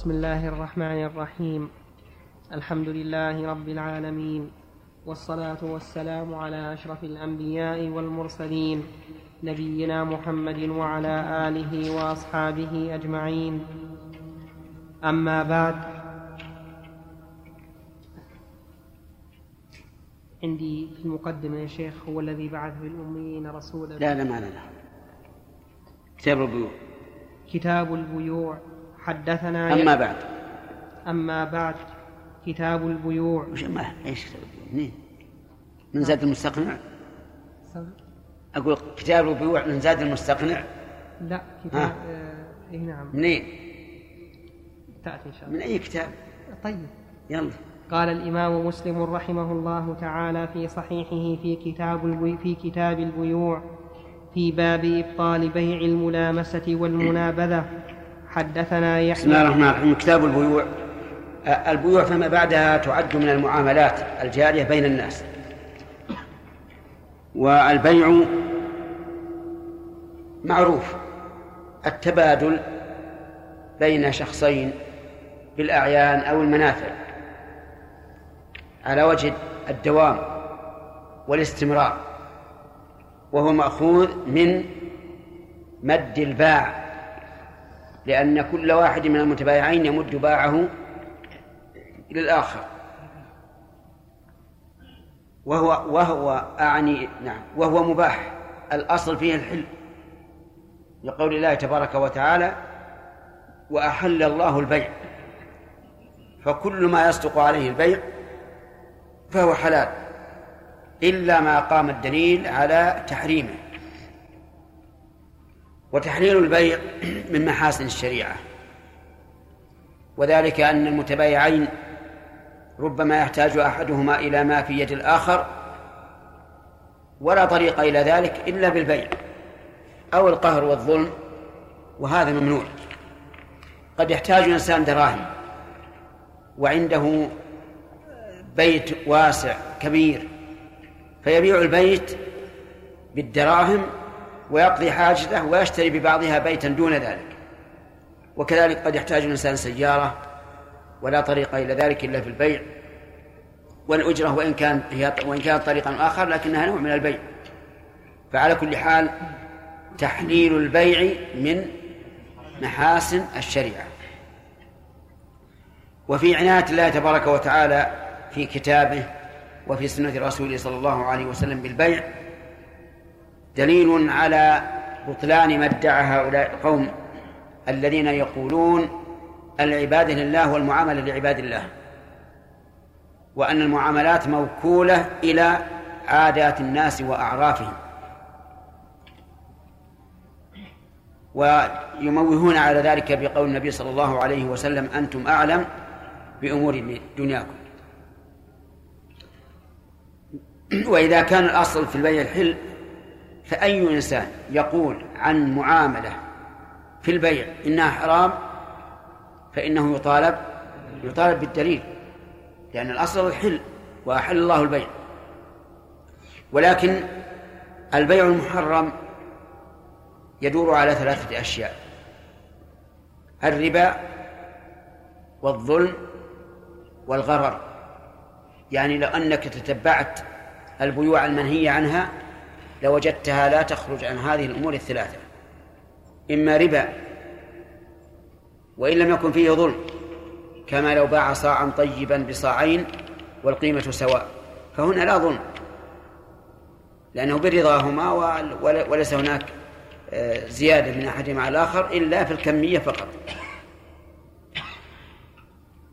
بسم الله الرحمن الرحيم. الحمد لله رب العالمين. والصلاة والسلام على أشرف الأنبياء والمرسلين نبينا محمد وعلى آله وأصحابه أجمعين. أما بعد عندي في المقدمة يا شيخ هو الذي بعث بالأميين رسولا. لا لا ما لا كتاب البيوع. كتاب البيوع. حدثنا أما بعد. أما بعد كتاب البيوع. وش ما إيش كتاب البيوع؟ منين؟ من زاد المستقنع؟ أقول كتاب البيوع من زاد المستقنع؟ لا كتاب آه إيه نعم. منين؟ تأتي إن شاء من الله أي كتاب؟ طيب. يلا. قال الإمام مسلم رحمه الله تعالى في صحيحه في كتاب البي في كتاب البيوع في باب إبطال بيع الملامسة والمنابذة. حدثنا بسم الله يحيى الرحمن الرحيم. كتاب البيوع. البيوع فيما بعدها تعد من المعاملات الجارية بين الناس. والبيع معروف. التبادل بين شخصين بالأعيان أو المنافع. على وجه الدوام والاستمرار. وهو مأخوذ من مد الباع. لأن كل واحد من المتبايعين يمد باعه للآخر. وهو وهو أعني نعم وهو مباح. الأصل فيه الحل. لقول الله تبارك وتعالى وأحل الله البيع. فكل ما يصدق عليه البيع فهو حلال إلا ما قام الدليل على تحريمه. وتحليل البيع من محاسن الشريعة. وذلك أن المتبايعين ربما يحتاج أحدهما إلى ما في يد الآخر ولا طريق إلى ذلك إلا بالبيع أو القهر والظلم وهذا ممنوع. قد يحتاج الإنسان دراهم وعنده بيت واسع كبير فيبيع البيت بالدراهم ويقضي حاجته ويشتري ببعضها بيتا دون ذلك. وكذلك قد يحتاج الإنسان سيارة ولا طريق إلى ذلك إلا في البيع. والأجرة وإن كان هي وإن كانت طريقا آخر لكنها نوع من البيع. فعلى كل حال تحليل البيع من محاسن الشريعة. وفي عناية الله تبارك وتعالى في كتابه وفي سنة رسوله صلى الله عليه وسلم بالبيع دليل على بطلان ما ادعى هؤلاء القوم الذين يقولون العبادة لله والمعاملة لعباد الله وأن المعاملات موكولة إلى عادات الناس وأعرافهم. ويموهون على ذلك بقول النبي صلى الله عليه وسلم أنتم أعلم بأمور دنياكم. وإذا كان الأصل في البيع الحل فأي إنسان يقول عن معاملة في البيع إنها حرام فإنه يطالب يطالب بالدليل لأن الأصل الحل وأحل الله البيع. ولكن البيع المحرم يدور على ثلاثة أشياء الربا والظلم والغرر. يعني لو أنك تتبعت البيوع المنهية عنها لوجدتها لا تخرج عن هذه الأمور الثلاثة. إما ربا وإن لم يكن فيه ظلم كما لو باع صاعا طيبا بصاعين والقيمة سواء. فهنا لا ظلم لأنه برضاهما وليس هناك آه، زيادة من أحدهما على الآخر إلا في الكمية فقط.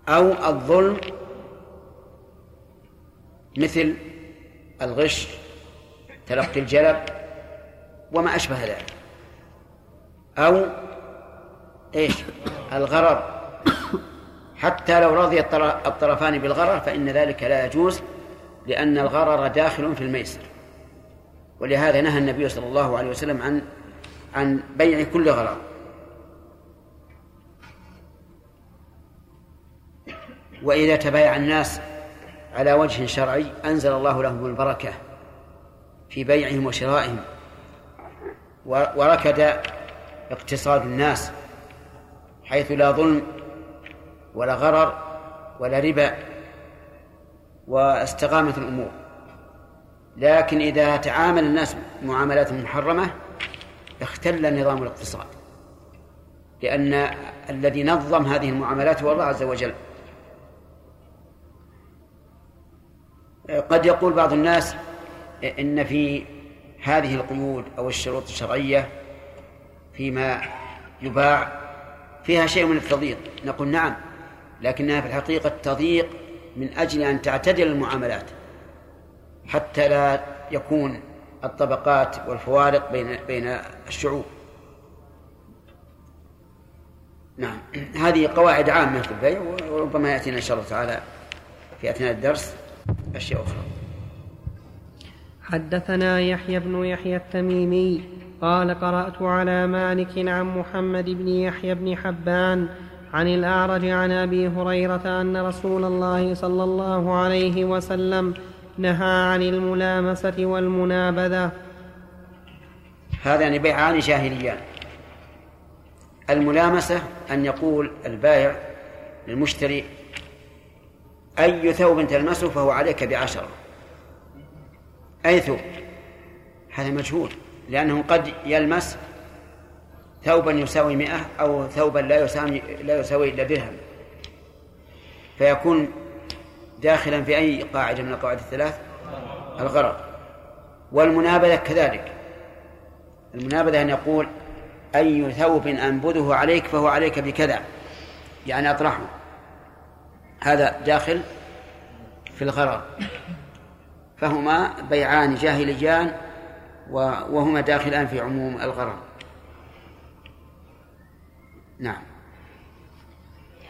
أو الظلم مثل الغش تلقي الجلب وما أشبه ذلك. أو إيش؟ الغرر. حتى لو رضي الطرفان بالغرر فإن ذلك لا يجوز لأن الغرر داخل في الميسر. ولهذا نهى النبي صلى الله عليه وسلم عن عن بيع كل غرر. وإذا تبايع الناس على وجه شرعي أنزل الله لهم البركة. في بيعهم وشرائهم. وركد اقتصاد الناس حيث لا ظلم ولا غرر ولا ربا واستقامت الأمور. لكن إذا تعامل الناس معاملات محرمة اختل نظام الاقتصاد. لأن الذي نظم هذه المعاملات هو الله عز وجل. قد يقول بعض الناس إن في هذه القيود أو الشروط الشرعية فيما يباع فيها شيء من التضييق. نقول نعم لكنها في الحقيقة تضييق من أجل أن تعتدل المعاملات حتى لا يكون الطبقات والفوارق بين بين الشعوب. نعم هذه قواعد عامة في البيع وربما يأتينا إن شاء الله تعالى في أثناء الدرس أشياء أخرى. حدثنا يحيى بن يحيى التميمي قال قرأت على مالك عن محمد بن يحيى بن حبان عن الأعرج عن أبي هريرة أن رسول الله صلى الله عليه وسلم نهى عن الملامسة والمنابذة. هذان بيعان جاهليان. الملامسة أن يقول البائع للمشتري أي ثوب تلمسه فهو عليك بعشرة. أي ثوب هذا مجهول لأنه قد يلمس ثوبا يساوي مئة أو ثوبا لا يساوي لا يساوي إلا درهم. فيكون داخلا في أي قاعدة من القواعد الثلاث؟ الغرض. والمنابذة كذلك. المنابذة أن يقول أي ثوب أنبذه عليك فهو عليك بكذا يعني أطرحه. هذا داخل في الغرض. فهما بيعان جاهليان وهما داخلان في عموم الغرض نعم.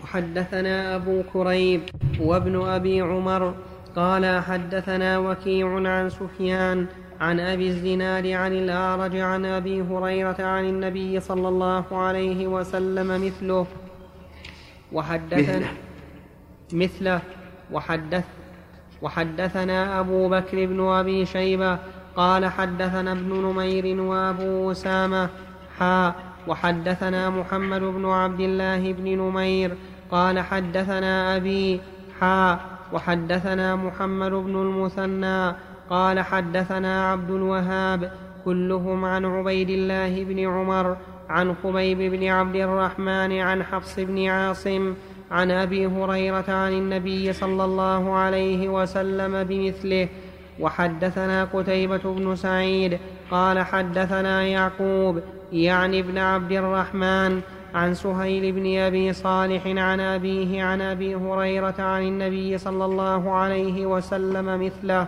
وحدثنا أبو كريب وابن أبي عمر قال حدثنا وكيع عن سفيان عن أبي الزناد عن الأعرج عن أبي هريرة عن النبي صلى الله عليه وسلم مثله. وحدثنا مثله. وحدث وحدثنا أبو بكر بن أبي شيبة قال حدثنا ابن نمير وأبو أسامة. حا وحدثنا محمد بن عبد الله بن نمير. قال حدثنا أبي حا وحدثنا محمد بن المثنى. قال حدثنا عبد الوهاب كلهم عن عبيد الله بن عمر عن خبيب بن عبد الرحمن عن حفص بن عاصم عن أبي هريرة عن النبي صلى الله عليه وسلم بمثله وحدثنا قتيبة بن سعيد قال حدثنا يعقوب يعني ابن عبد الرحمن عن سهيل بن أبي صالح عن أبيه عن أبي هريرة عن النبي صلى الله عليه وسلم مثله.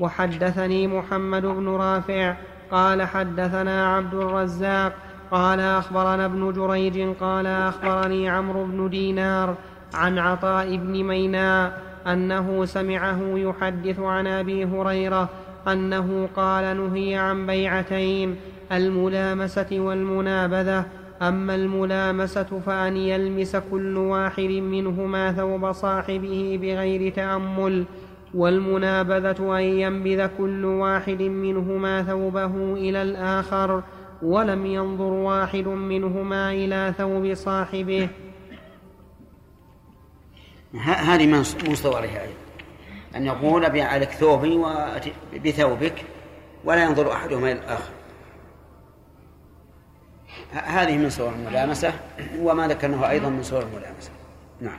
وحدثني محمد بن رافع قال حدثنا عبد الرزاق قال أخبرنا ابن جريج قال أخبرني عمرو بن دينار عن عطاء بن ميناء أنه سمعه يحدث عن أبي هريرة أنه قال نهي عن بيعتين الملامسة والمنابذة. أما الملامسة فأن يلمس كل واحد منهما ثوب صاحبه بغير تأمل والمنابذة أن ينبذ كل واحد منهما ثوبه إلى الآخر. ولم ينظر واحد منهما إلى ثوب صاحبه. هذه ما مستوى عليها أيضا. أن يقول أبيع عليك ثوبي بثوبك ولا ينظر أحدهما إلى الآخر. هذه من صور الملامسة وما ذكرناه أيضا من صور الملامسة. نعم.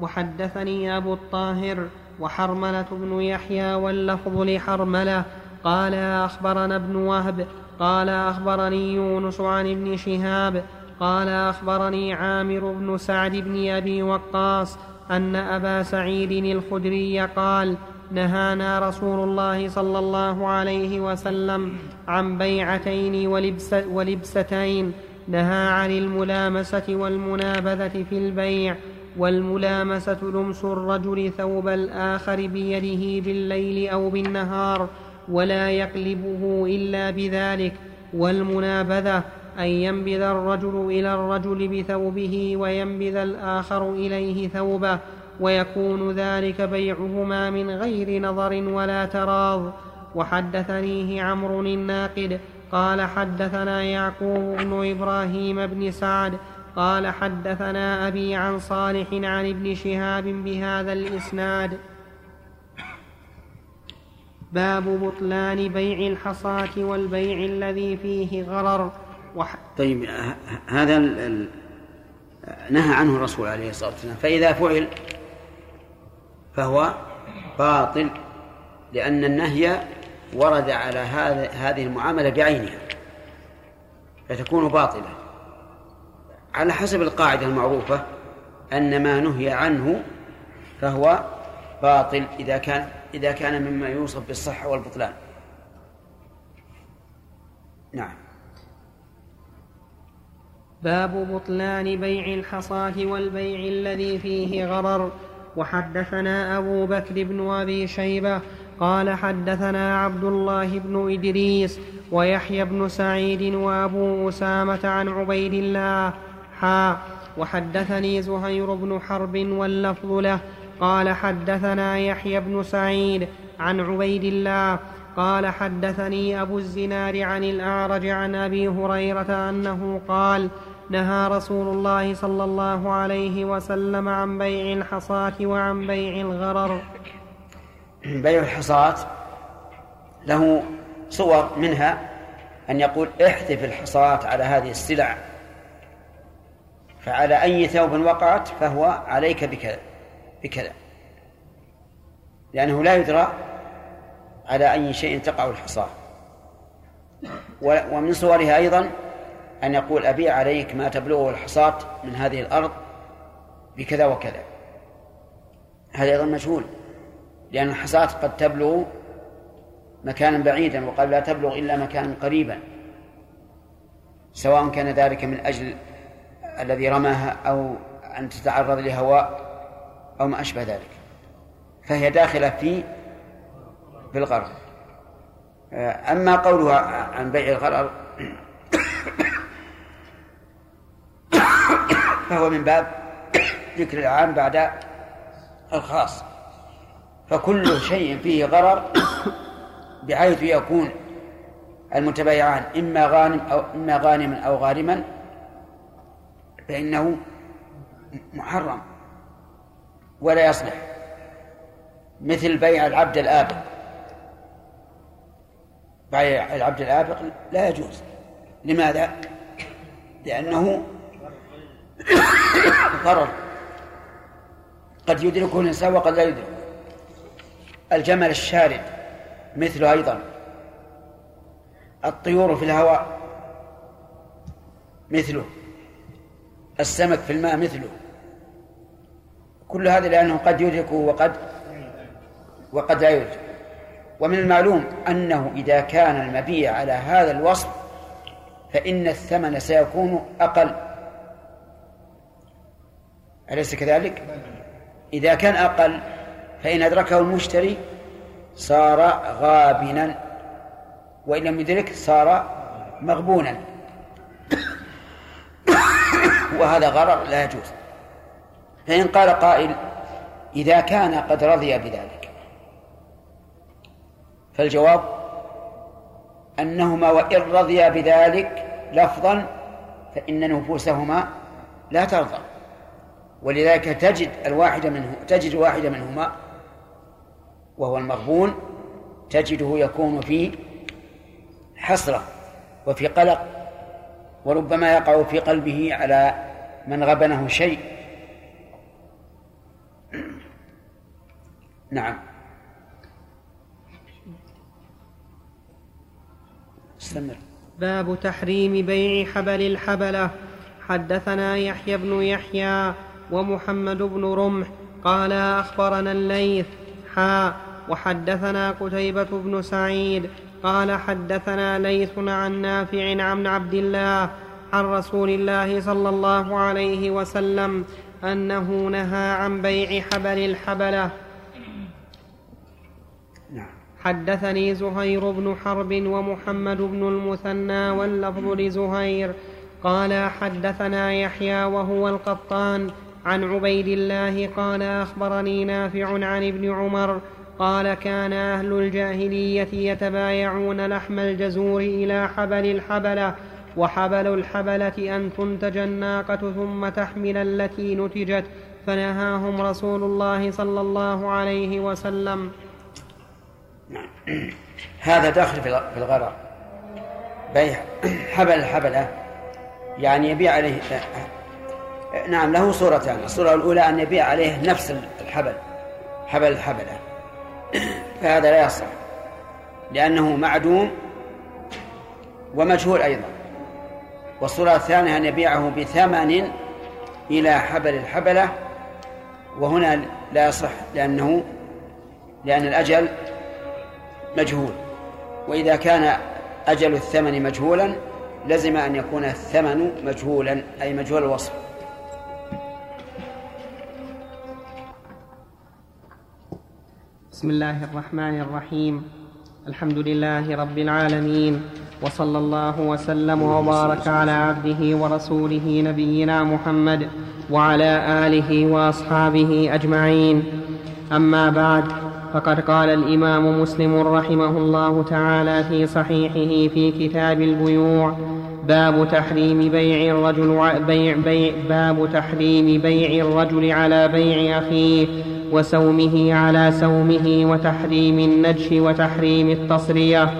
وحدثني أبو الطاهر وحرملة بن يحيى واللفظ لحرملة. قال أخبرنا ابن وهب قال أخبرني يونس عن ابن شهاب قال أخبرني عامر بن سعد بن أبي وقاص أن أبا سعيد الخدري قال نهانا رسول الله صلى الله عليه وسلم عن بيعتين ولبس ولبستين نهى عن الملامسة والمنابذة في البيع والملامسة لمس الرجل ثوب الآخر بيده بالليل أو بالنهار ولا يقلبه إلا بذلك والمنابذة أن ينبذ الرجل إلى الرجل بثوبه وينبذ الآخر إليه ثوبه ويكون ذلك بيعهما من غير نظر ولا تراض. وحدثنيه عمرو الناقد قال حدثنا يعقوب بن إبراهيم بن سعد قال حدثنا أبي عن صالح عن ابن شهاب بهذا الإسناد. باب بطلان بيع الحصاة والبيع الذي فيه غرر. وح... طيب هذا ال... نهى عنه الرسول عليه الصلاة والسلام. فإذا فعل فهو باطل لأن النهي ورد على هذا هذه المعاملة بعينها فتكون باطلة. على حسب القاعدة المعروفة أن ما نهي عنه فهو باطل إذا كان إذا كان مما يوصف بالصحة والبطلان. نعم. باب بطلان بيع الحصاة والبيع الذي فيه غرر. وحدثنا أبو بكر بن أبي شيبة قال حدثنا عبد الله بن إدريس ويحيى بن سعيد وأبو أسامة عن عبيد الله. حا وحدثني زهير بن حرب واللفظ له. قال حدثنا يحيى بن سعيد عن عبيد الله قال حدثني أبو الزنار عن الأعرج عن أبي هريرة أنه قال نهى رسول الله صلى الله عليه وسلم عن بيع الحصاة وعن بيع الغرر. بيع الحصاة له صور منها أن يقول احذف الحصاة على هذه السلع فعلى أي ثوب وقعت فهو عليك بكذا. بكذا لأنه لا يدرى على أي شيء تقع الحصاة ومن صورها أيضا أن يقول أبيع عليك ما تبلغه الحصاة من هذه الأرض بكذا وكذا. هذا أيضا مجهول لأن الحصاة قد تبلغ مكانا بعيدا وقد لا تبلغ إلا مكانا قريبا. سواء كان ذلك من أجل الذي رماها أو أن تتعرض لهواء أو ما أشبه ذلك. فهي داخلة في بالغرر أما قولها عن بيع الغرر فهو من باب ذكر العام بعد الخاص. فكل شيء فيه غرر بحيث يكون المتبايعان إما غانم أو إما غانما أو غارما فإنه محرم. ولا يصلح. مثل بيع العبد الآبق. بيع العبد الآبق لا يجوز. لماذا؟ لأنه ضرر. قد يدركه الإنسان وقد لا يدركه. الجمل الشارد مثله أيضا. الطيور في الهواء مثله. السمك في الماء مثله. كل هذا لأنه قد يدركه وقد وقد لا يدرك ومن المعلوم أنه إذا كان المبيع على هذا الوصف فإن الثمن سيكون أقل. أليس كذلك؟ إذا كان أقل فإن أدركه المشتري صار غابنا وإن لم يدرك صار مغبونا. وهذا غرر لا يجوز. فإن قال قائل إذا كان قد رضي بذلك. فالجواب أنهما وإن رضيا بذلك لفظا فإن نفوسهما لا ترضى. ولذلك تجد الواحد منه تجد الواحد منهما وهو المغبون تجده يكون في حسرة وفي قلق وربما يقع في قلبه على من غبنه شيء. نعم. استمر. باب تحريم بيع حبل الحبلة. حدثنا يحيى بن يحيى ومحمد بن رمح قال أخبرنا الليث حا وحدثنا قتيبة بن سعيد قال حدثنا ليث عن نافع عن عبد الله عن رسول الله صلى الله عليه وسلم أنه نهى عن بيع حبل الحبلة. حدثني زهير بن حرب ومحمد بن المثنى واللفظ لزهير. قال حدثنا يحيى وهو القطان. عن عبيد الله قال أخبرني نافع عن ابن عمر. قال كان أهل الجاهلية يتبايعون لحم الجزور إلى حبل الحبلة وحبل الحبلة أن تنتج الناقة ثم تحمل التي نتجت. فنهاهم رسول الله صلى الله عليه وسلم. هذا داخل في الغرر. بيع. حبل الحبلة يعني يبيع عليه نعم له صورتان. الصورة الأولى أن يبيع عليه نفس الحبل. حبل الحبلة فهذا لا يصح. لأنه معدوم ومجهول أيضا. والصورة الثانية أن يبيعه بثمن إلى حبل الحبلة. وهنا لا يصح لأنه لأن الأجل مجهول. وإذا كان أجل الثمن مجهولا لزم أن يكون الثمن مجهولا أي مجهول الوصف. بسم الله الرحمن الرحيم. الحمد لله رب العالمين وصلى الله وسلم وبارك على عبده ورسوله نبينا محمد وعلى آله وأصحابه أجمعين. أما بعد فقد قال الإمام مسلم رحمه الله تعالى في صحيحه في كتاب البيوع باب تحريم بيع الرجل بيع بيع باب تحريم بيع الرجل على بيع أخيه وسومه على سومه وتحريم النجش وتحريم التصرية.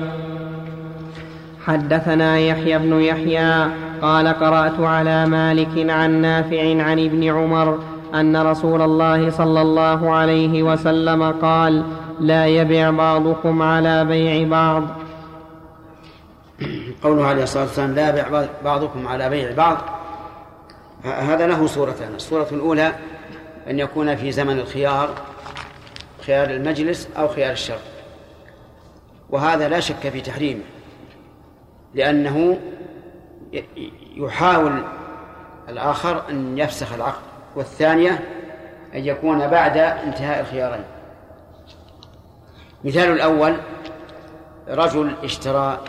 حدثنا يحيى بن يحيى قال قرأت على مالك عن نافع عن ابن عمر أن رسول الله صلى الله عليه وسلم قال لا يبع بعضكم على بيع بعض. قوله عليه الصلاة والسلام لا يبع بعضكم على بيع بعض. هذا له صورتان الصورة الأولى أن يكون في زمن الخيار خيار المجلس أو خيار الشر وهذا لا شك في تحريمه لأنه يحاول الآخر أن يفسخ العقد. والثانية أن يكون بعد انتهاء الخيارين. مثال الأول رجل اشترى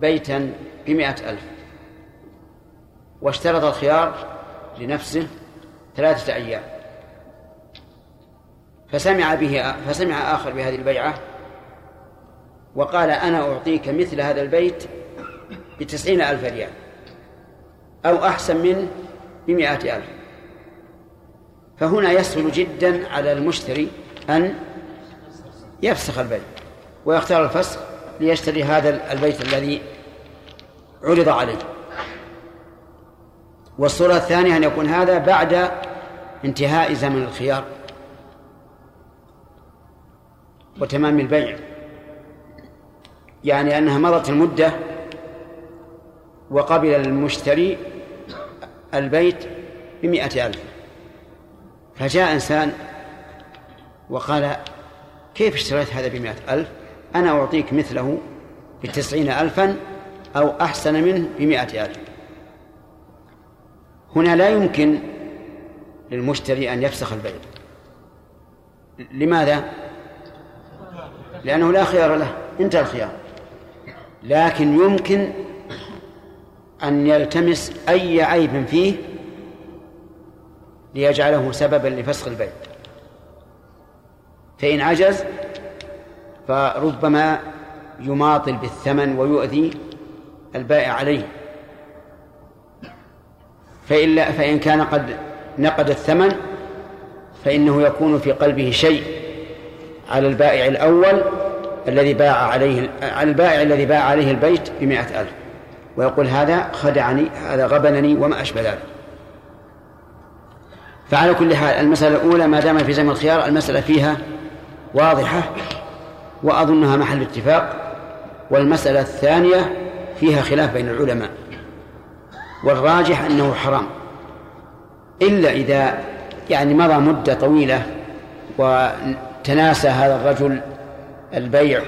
بيتا بمئة ألف واشترط الخيار لنفسه ثلاثة أيام. فسمع به فسمع آخر بهذه البيعة وقال أنا أعطيك مثل هذا البيت بتسعين ألف ريال أو أحسن منه بمئة ألف. فهنا يسهل جدا على المشتري أن يفسخ البيت ويختار الفسخ ليشتري هذا البيت الذي عرض عليه. والصورة الثانية أن يكون هذا بعد انتهاء زمن الخيار وتمام البيع. يعني أنها مضت المدة وقبل المشتري البيت بمئة ألف. فجاء إنسان وقال كيف اشتريت هذا بمئة ألف؟ أنا أعطيك مثله بتسعين ألفا أو أحسن منه بمئة ألف. هنا لا يمكن للمشتري أن يفسخ البيع. لماذا؟ لأنه لا خيار له انتهى الخيار. لكن يمكن أن يلتمس أي عيب فيه ليجعله سببا لفسخ البيع فإن عجز فربما يماطل بالثمن ويؤذي البائع عليه. فإن فإن كان قد نقد الثمن فإنه يكون في قلبه شيء على البائع الأول الذي باع عليه على البائع الذي باع عليه البيت بمائة ألف. ويقول هذا خدعني هذا غبنني وما أشبه ذلك. فعلى كل حال المسألة الأولى ما دام في زمن الخيار المسألة فيها واضحة وأظنها محل اتفاق والمسألة الثانية فيها خلاف بين العلماء والراجح أنه حرام. إلا إذا يعني مضى مدة طويلة وتناسى هذا الرجل البيع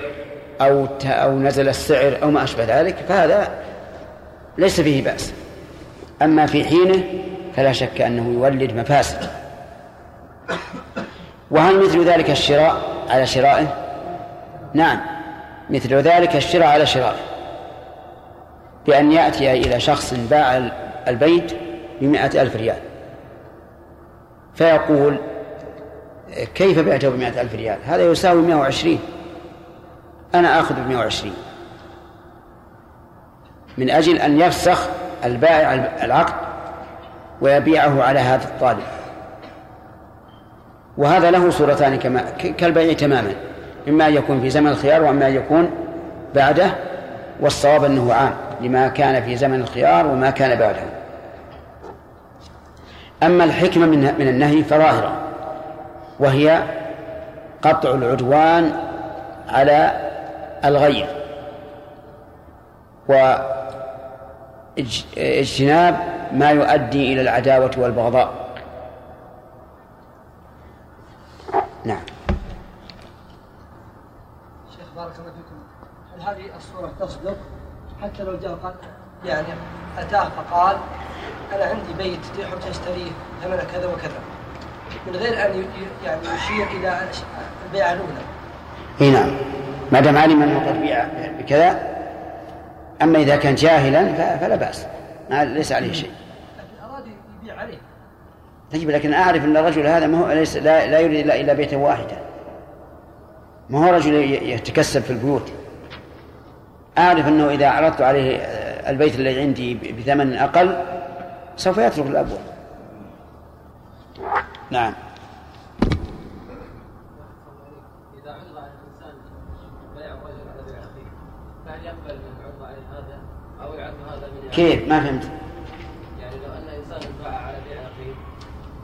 أو أو نزل السعر أو ما أشبه ذلك فهذا ليس فيه بأس. أما في حينه فلا شك أنه يولد مفاسد. وهل مثل ذلك الشراء على شرائه؟ نعم مثل ذلك الشراء على شرائه. بأن يأتي إلى شخص باع البيت بمائة ألف ريال. فيقول كيف بعته بمائة ألف ريال؟ هذا يساوي مائة وعشرين. أنا آخذ بمائة وعشرين. من أجل أن يفسخ البائع العقد ويبيعه على هذا الطالب. وهذا له صورتان كما كالبيع تماما. إما أن يكون في زمن الخيار وإما أن يكون بعده والصواب أنه عام لما كان في زمن الخيار وما كان بعده. أما الحكمة من من النهي فظاهرة وهي قطع العدوان على الغير واجتناب ما يؤدي إلى العداوة والبغضاء. نعم. شيخ بارك الله فيكم. هل هذه الصورة تصدق حتى لو جاء قال يعني أتاه فقال أنا عندي بيت تحب تشتريه ثمن كذا وكذا. من غير أن يعني يشير إلى البيعة الأولى. إي نعم. ما دام علم أنه قد بيع بكذا أما إذا كان جاهلا فلا بأس. ليس عليه شيء لكن اراد يبيع عليه طيب لكن أعرف أن الرجل هذا ما هو ليس لا, لا يريد الا إلا بيتا واحدا ما هو رجل يتكسب في البيوت. أعرف أنه إذا عرضت عليه البيت الذي عندي بثمن أقل سوف يترك الابواب نعم. كيف؟ ما فهمت يعني لو ان انسان باع على بيع اخيه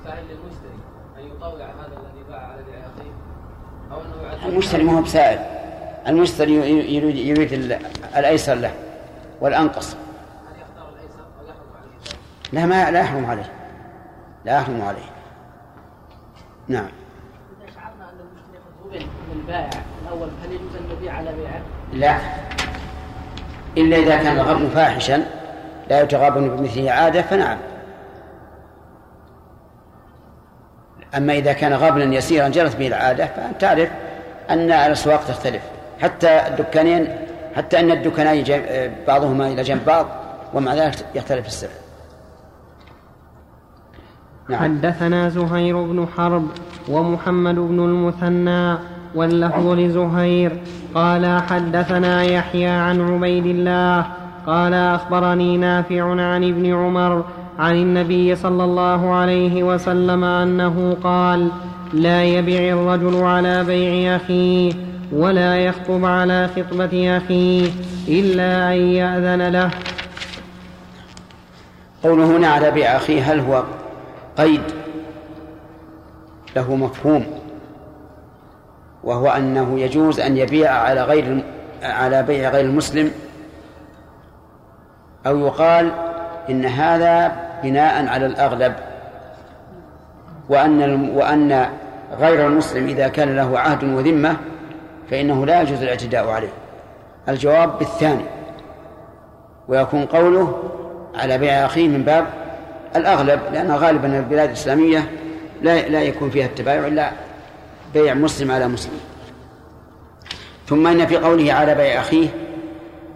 فهل للمشتري ان يطوع هذا الذي باع على بيع اخيه أو انه يعد المشتري ما هو بسائل. المشتري يريد يريد الأيسر له عليه لا ما لا يحرم عليه. لا يحرم عليه. نعم. إذا شعرنا أن المشتري من البائع الأول هل يجوز أن نبيع على بيعه؟ لا. إلا إذا كان الغبن فاحشا لا يتغابن بمثله عادة فنعم. أما إذا كان غبنا يسيرا جرت به العادة فأنت تعرف أن الأسواق تختلف. حتى الدكانين حتى أن الدكانين بعضهما إلى جنب بعض ومع ذلك يختلف السعر. نعم. حدثنا زهير بن حرب ومحمد بن المثنى واللفظ لزهير. قال حدثنا يحيى عن عبيد الله. قال أخبرني نافع عن ابن عمر عن النبي صلى الله عليه وسلم أنه قال لا يبع الرجل على بيع أخيه ولا يخطب على خطبة أخيه إلا أن يأذن له. قوله هنا على بيع أخيه هل هو قيد؟ له مفهوم. وهو أنه يجوز أن يبيع على غير على بيع غير المسلم. أو يقال إن هذا بناء على الأغلب. وأن وأن غير المسلم إذا كان له عهد وذمة فإنه لا يجوز الاعتداء عليه. الجواب بالثاني. ويكون قوله على بيع أخيه من باب الأغلب لأن غالبا البلاد الإسلامية لا لا يكون فيها التبايع إلا بيع مسلم على مسلم. ثم إن في قوله على بيع أخيه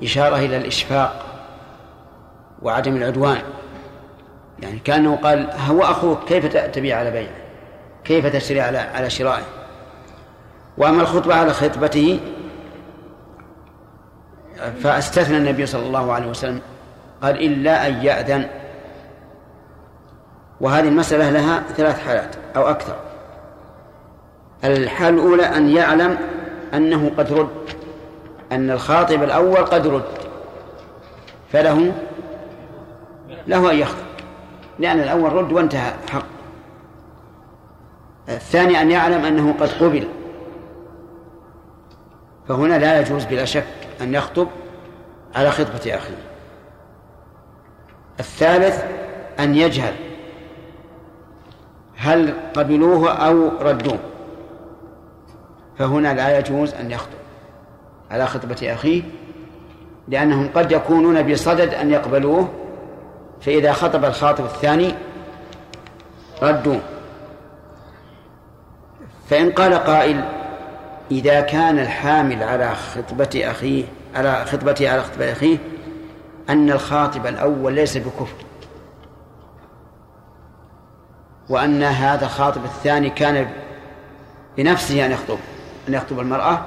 إشارة إلى الإشفاق وعدم العدوان. يعني كأنه قال هو أخوك كيف تبيع على بيعه؟ كيف تشتري على على شرائه؟ وأما الخطبة على خطبته فاستثنى النبي صلى الله عليه وسلم قال إلا أن يأذن. وهذه المسألة لها ثلاث حالات أو أكثر. الحالة الأولى أن يعلم أنه قد رد أن الخاطب الأول قد رد فله له أن يخطب. لأن الأول رد وانتهى حق. الثاني أن يعلم أنه قد قبل. فهنا لا يجوز بلا شك أن يخطب على خطبة أخيه. الثالث أن يجهل. هل قبلوه أو ردوه؟ فهنا لا يجوز أن يخطب على خطبة أخيه لأنهم قد يكونون بصدد أن يقبلوه فإذا خطب الخاطب الثاني ردوا. فإن قال قائل إذا كان الحامل على خطبة أخيه على خطبته على خطبة أخيه أن الخاطب الأول ليس بكفر. وأن هذا الخاطب الثاني كان بنفسه أن يخطب أن يخطب المرأة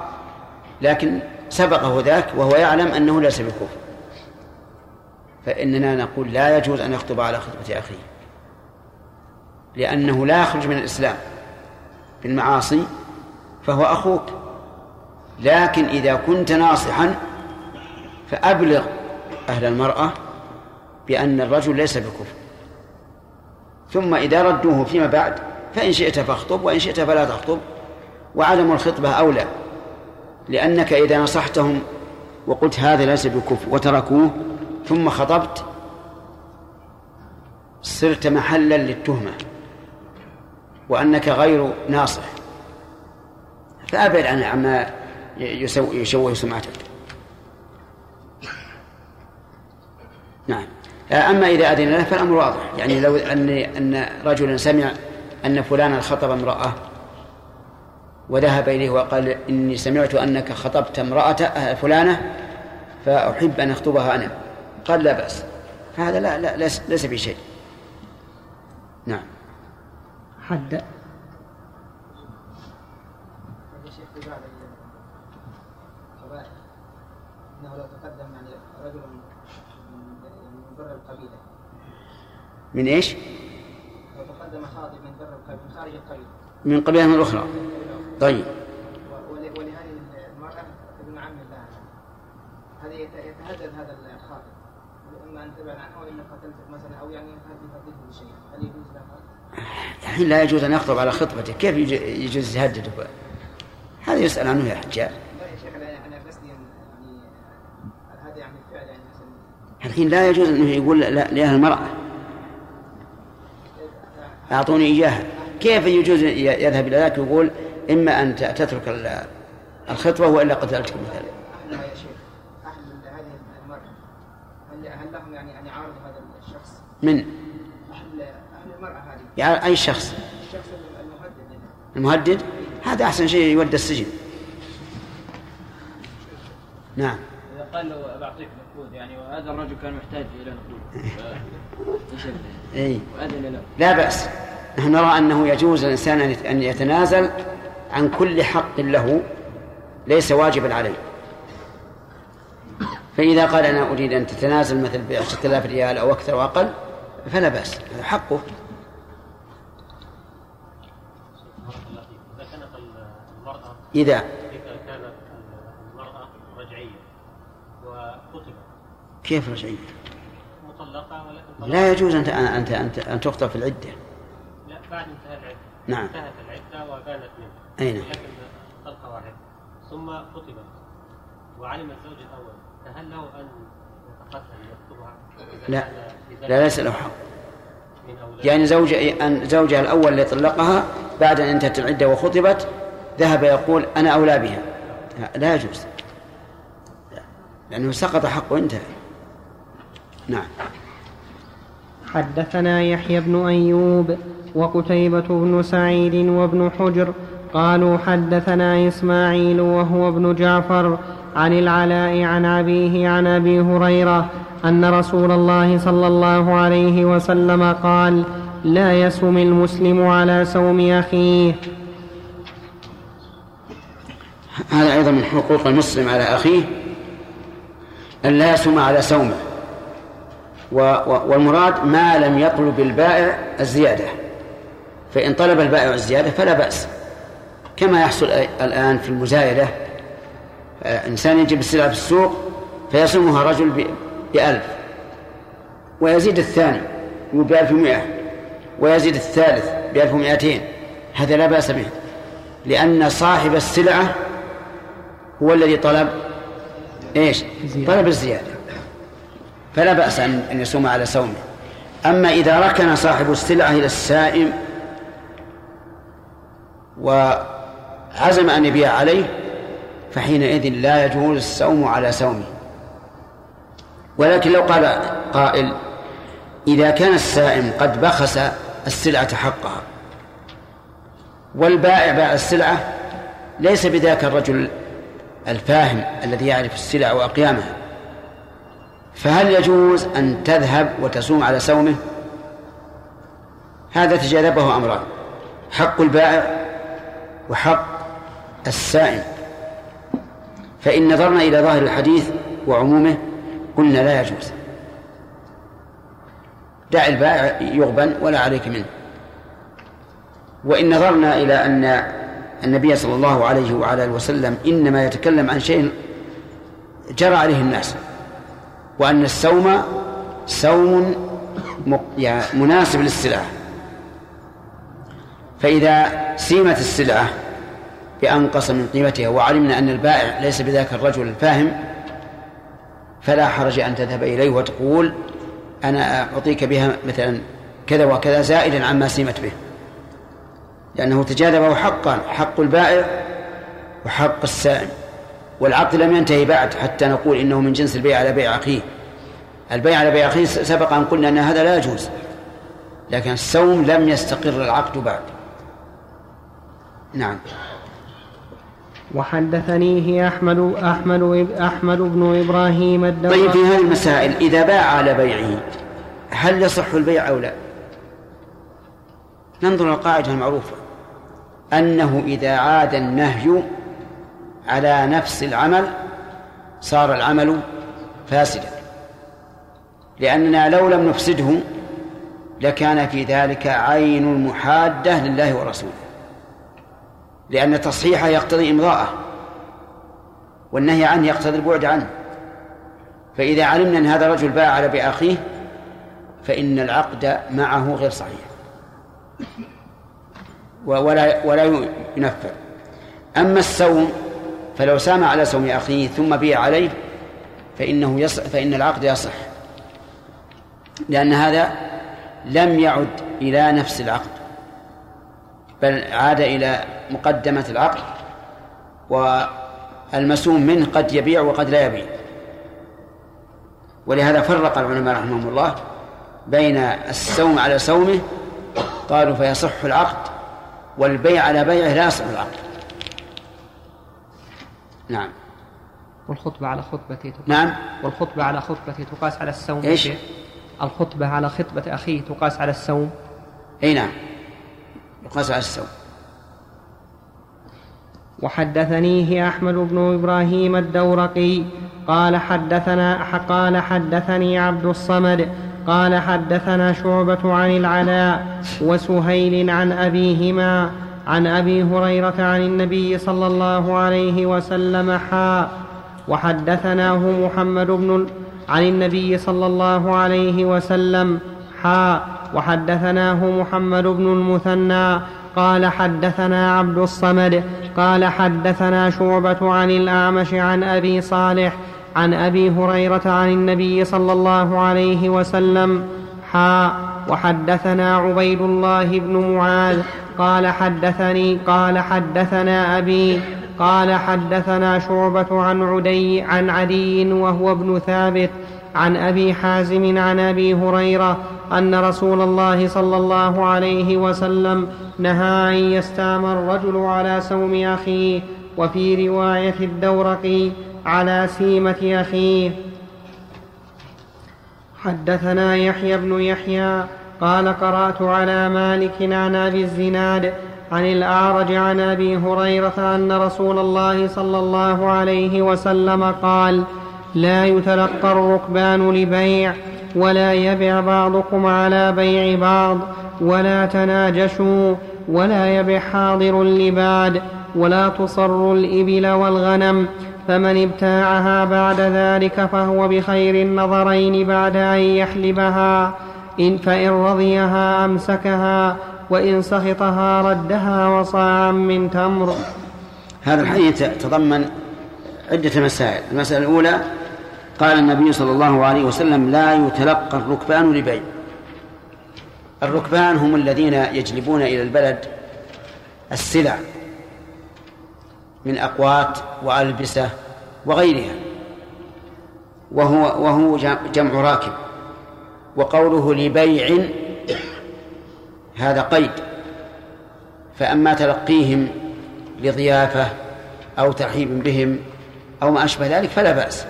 لكن سبقه ذاك وهو يعلم أنه ليس بكفر. فإننا نقول لا يجوز أن يخطب على خطبة أخيه لأنه لا يخرج من الإسلام بالمعاصي فهو أخوك. لكن إذا كنت ناصحا فأبلغ أهل المرأة بأن الرجل ليس بكفر. ثم إذا ردوه فيما بعد فإن شئت فاخطب وإن شئت فلا تخطب. وعدم الخطبة أولى لأنك إذا نصحتهم وقلت هذا ليس بكفر وتركوه ثم خطبت صرت محلا للتهمة وأنك غير ناصح. فأبعد عن عما يشوه سمعتك. نعم. أما إذا أذن له فالأمر واضح. يعني لو أن أن رجلا سمع أن فلانا خطب امرأة وذهب إليه وقال إني سمعت أنك خطبت امرأة فلانة فأحب أن أخطبها أنا. قال لا بأس. فهذا لا, لا ليس, ليس بشيء نعم. حد. انه لو تقدم يعني رجل من بر القبيله من إيش؟ لو تقدم خاطب من بر القبيله من خارج القبيله من قبيلة أخرى. طيب ولهذه المرأة ابن عم لها هذا يتهدد هذا الخاطب اما ان تبعد عنه أو ان قتلته مثلا أو يعني هذه تهدده بشيء هل يجوز لها الحين لا يجوز أن يخطب على خطبته. كيف يج- يجوز يهدده هذا يسأل عنه يا حجاج. الحين لا يجوز أنه يقول لأهل المرأة. أعطوني إياها. كيف يجوز يذهب إلى ذاك ويقول إما أن تترك ال- الخطبة وإلا قتلتك مثلا اهلها يعني أي شخص. الشخص المهدد. المهدد هذا أحسن شيء يودى السجن. نعم. إذا قال له بعطيك نقود يعني وهذا الرجل كان محتاج إلى نقود. وأذن له. لا بأس. نحن نرى أنه يجوز للإنسان أن- يتنازل عن كل حق له ليس واجبا عليه. فإذا قال أنا أريد أن تتنازل مثل بعشرة آلاف ريال أو أكثر أو أقل فلا بأس. هذا حقه إذا كانت المرأة إذا إذا كانت المرأة رجعية وخطبت كيف رجعية؟ مطلقة ولكن لا يجوز أن أن أن أن تخطب في العدة. لا بعد انتهاء العدة. نعم. انتهت العدة وبانت منه أي نعم. ولكن طلقة واحدة. ثم خطبت وعلم الزوج الأول فهل له أن يتقدم يخطبها لا. لا ليس له حق. يعني زوج أن زوجها الأول اللي طلقها بعد أن انتهت العدة وخطبت ذهب يقول أنا أولى بها. لا يجوز. لأنه سقط حقه انتهى نعم. حدثنا يحيى بن أيوب وقتيبة بن سعيد وابن حجر قالوا حدثنا إسماعيل وهو ابن جعفر عن العلاء عن أبيه عن أبي هريرة أن رسول الله صلى الله عليه وسلم قال لا يسم المسلم على سوم أخيه. هذا أيضا من حقوق المسلم على أخيه أن لا يسوم على و والمراد ما لم يطلب البائع الزيادة. فإن طلب البائع الزيادة فلا بأس. كما يحصل الآن في المزايدة آه، إنسان يجيب السلعة في السوق فيصومها رجل بألف ويزيد الثاني بألف ومئة ويزيد الثالث بألف ومئتين. هذا لا بأس به لأن صاحب السلعة هو الذي طلب إيش؟ طلب الزيادة. فلا بأس أن يصوم على صومه أما إذا ركن صاحب السلعة إلى السائم وعزم أن يبيع عليه فحينئذ لا يجوز الصوم على صومه. ولكن لو قال قائل إذا كان السائم قد بخس السلعة حقها والبائع باع السلعة ليس بذاك الرجل الفاهم الذي يعرف السلع وأقيامها فهل يجوز أن تذهب وتصوم على صومه؟ هذا تجاذبه أمران حق البائع وحق السائم فإن نظرنا إلى ظاهر الحديث وعمومه قلنا لا يجوز. دع البائع يغبن ولا عليك منه. وإن نظرنا إلى أن النبي صلى الله عليه وعلى آله وسلم إنما يتكلم عن شيء جرى عليه الناس وأن السوم سوم يعني مناسب للسلعة. فإذا سيمت السلعة بأنقص من قيمتها وعلمنا أن البائع ليس بذاك الرجل الفاهم فلا حرج أن تذهب إليه وتقول أنا أعطيك بها مثلا كذا وكذا زائدا عما سيمت به. لأنه تجاذبه حقان حق البائع وحق السائم والعقد لم ينتهي بعد حتى نقول إنه من جنس البيع على بيع أخيه. البيع على بيع أخيه سبق أن قلنا أن هذا لا يجوز لكن السوم لم يستقر العقد بعد. نعم. وحدثنيه أحمد أحمد أحمد بن إبراهيم الدوري طيب في هذه المسائل إذا باع على بيعه هل يصح البيع أو لا؟ ننظر القاعدة المعروفة. أنه إذا عاد النهي على نفس العمل صار العمل فاسدا. لأننا لو لم نفسده لكان في ذلك عين المحادة لله ورسوله. لأن التصحيح يقتضي إمضاءه والنهي عنه يقتضي البعد عنه. فإذا علمنا أن هذا الرجل باع على بأخيه فإن العقد معه غير صحيح. ولا ولا ينفذ أما السوم فلو سام على سوم أخيه ثم بيع عليه فإنه يصح فإن العقد يصح. لأن هذا لم يعد إلى نفس العقد بل عاد إلى مقدمة العقد والمسوم منه قد يبيع وقد لا يبيع. ولهذا فرق العلماء رحمهم الله بين السوم على سومه قالوا فيصح العقد والبيع على بيعه لا يصح العقد. نعم. والخطبة على خطبته تقاس نعم. والخطبة على خطبته تقاس على السوم إيش؟ الخطبة على خطبة أخيه تقاس على السوم إي نعم. يقاس على السوم وحدثنيه أحمد بن إبراهيم الدورقي قال حدثنا قال حدثني عبد الصمد قال حدثنا شعبة عن العلاء وسهيل عن أبيهما عن أبي هريرة عن النبي صلى الله عليه وسلم حاء وحدثناه محمد بن عن النبي صلى الله عليه وسلم حاء وحدثناه محمد بن المثنى قال حدثنا عبد الصمد قال حدثنا شعبة عن الأعمش عن أبي صالح عن أبي هريرة عن النبي صلى الله عليه وسلم حا وحدثنا عبيد الله بن معاذ قال حدثني قال حدثنا أبي قال حدثنا شعبة عن عدي عن عدي وهو ابن ثابت عن أبي حازم عن أبي هريرة أن رسول الله صلى الله عليه وسلم نهى أن يستام الرجل على سوم أخيه وفي رواية الدورقي على سيمة أخيه. حدثنا يحيى بن يحيى قال قرأت على مالك عن أبي الزناد عن الأعرج عن أبي هريرة أن رسول الله صلى الله عليه وسلم قال لا يتلقى الركبان لبيع ولا يبع بعضكم على بيع بعض ولا تناجشوا ولا يبع حاضر لباد ولا تصر الإبل والغنم فمن ابتاعها بعد ذلك فهو بخير النظرين بعد أن يحلبها. إن فإن رضيها أمسكها وإن سخطها ردها وصاعا من تمر. هذا الحديث تضمن عدة مسائل. المسألة الأولى قال النبي صلى الله عليه وسلم لا يتلقى الركبان لبيع. الركبان هم الذين يجلبون إلى البلد السلع. من أقوات وألبسة وغيرها. وهو وهو جمع راكب. وقوله لبيع هذا قيد. فأما تلقيهم لضيافة أو ترحيب بهم أو ما أشبه ذلك فلا بأس.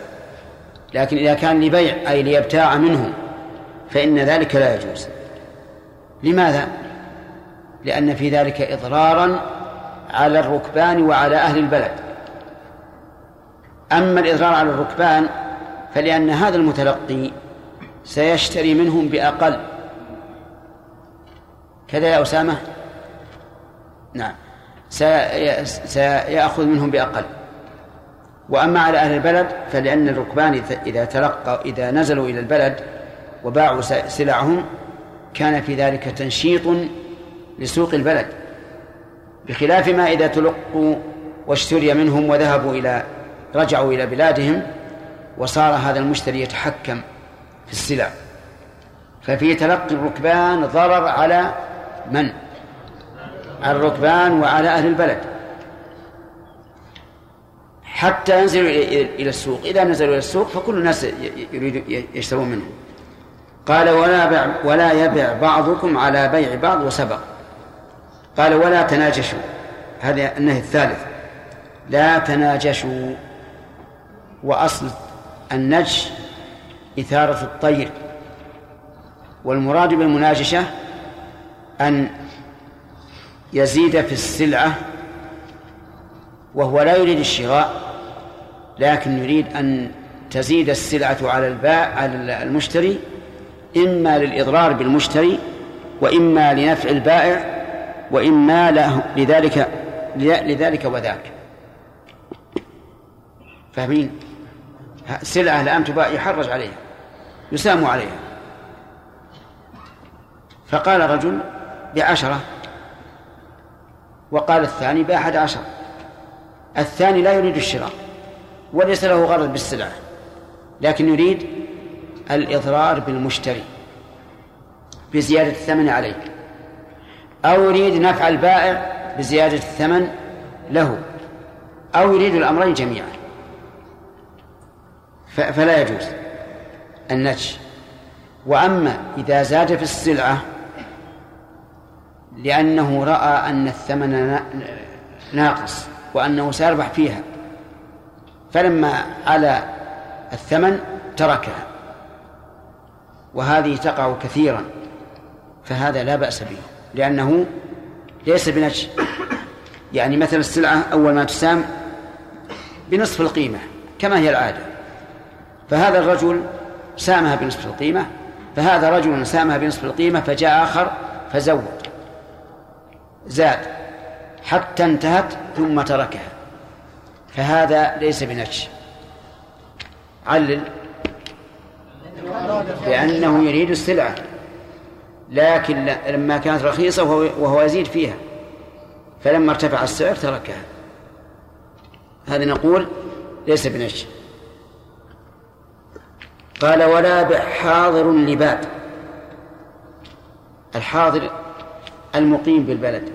لكن إذا كان لبيع أي ليبتاع منهم فإن ذلك لا يجوز. لماذا؟ لأن في ذلك إضرارا على الركبان وعلى أهل البلد. أما الإضرار على الركبان فلأن هذا المتلقي سيشتري منهم بأقل. كذا يا أسامة؟ نعم. سي- سيأخذ منهم بأقل. وأما على أهل البلد فلأن الركبان إذا- تلقى إذا نزلوا إلى البلد وباعوا سلعهم كان في ذلك تنشيط لسوق البلد. بخلاف ما إذا تلقوا واشتري منهم وذهبوا إلى رجعوا إلى بلادهم وصار هذا المشتري يتحكم في السلع. ففي تلقي الركبان ضرر على من؟ على الركبان وعلى أهل البلد. حتى ينزلوا إلى السوق. إذا نزلوا إلى السوق فكل الناس يريد يشترون منه قال ولا ولا يبع بعضكم على بيع بعض وسبق. قال ولا تناجشوا. هذا النهي الثالث. لا تناجشوا. وأصل النجش إثارة الطير. والمراد بالمناجشة أن يزيد في السلعة وهو لا يريد الشراء لكن يريد أن تزيد السلعة على الباع على المشتري إما للإضرار بالمشتري وإما لنفع البائع وإما له لذلك لذلك وذاك. فاهمين؟ سلعة الآن تباع يحرج عليها يسام عليها. فقال رجل بعشرة وقال الثاني بأحد عشر. الثاني لا يريد الشراء وليس له غرض بالسلعة لكن يريد الإضرار بالمشتري بزيادة الثمن عليه. أو يريد نفع البائع بزيادة الثمن له أو يريد الأمرين جميعا. فلا يجوز النجش. وأما إذا زاد في السلعة لأنه رأى أن الثمن نا- ناقص وأنه سيربح فيها فلما على الثمن تركها. وهذه تقع كثيرا فهذا لا بأس به. لأنه ليس بنجش يعني مثل السلعة أول ما تسام بنصف القيمة كما هي العادة. فهذا الرجل سامها بنصف القيمة فهذا رجل سامها بنصف القيمة فجاء آخر فزود. زاد. حتى انتهت ثم تركها. فهذا ليس بنجش علل. لأنه يريد السلعة. لكن لما كانت رخيصة وهو, يزيد فيها. فلما ارتفع السعر تركها. هذا نقول ليس بنجش قال ولا بع حاضر الحاضر المقيم بالبلد.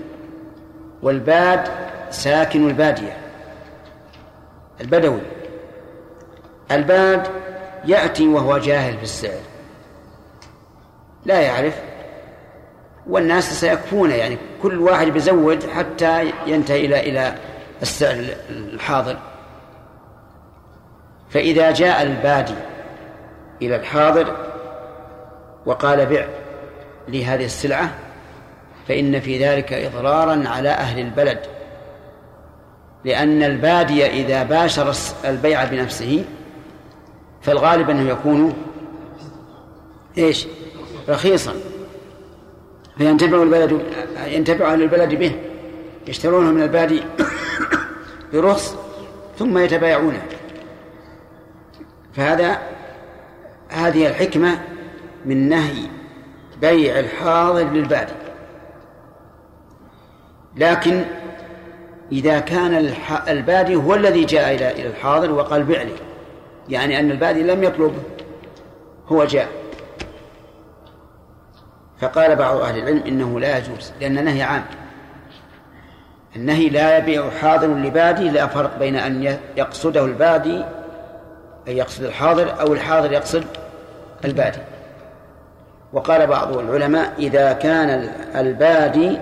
والباد ساكن البادية. البدوي. الباد يأتي وهو جاهل بالسعر. لا يعرف. والناس سيكفون يعني كل واحد بيزود حتى ينتهي إلى إلى السعر الحاضر. فإذا جاء البادي إلى الحاضر وقال بع لي هذه السلعة فإن في ذلك إضرارا على أهل البلد. لأن البادي إذا باشر البيع بنفسه فالغالب أنه يكون إيش؟ رخيصا. فينتفع البلد ينتفع أهل البلد به يشترونه من البادي برخص ثم يتبايعونه. فهذا هذه الحكمة من نهي بيع الحاضر للبادي. لكن إذا كان البادي هو الذي جاء إلى الحاضر وقال بع لي. يعني أن البادي لم يطلب هو جاء. فقال بعض أهل العلم إنه لا يجوز لأن نهي عام. النهي لا يبيع حاضر لبادي لا فرق بين أن يقصده البادي أي يقصد الحاضر أو الحاضر يقصد البادي. وقال بعض العلماء إذا كان ال- البادي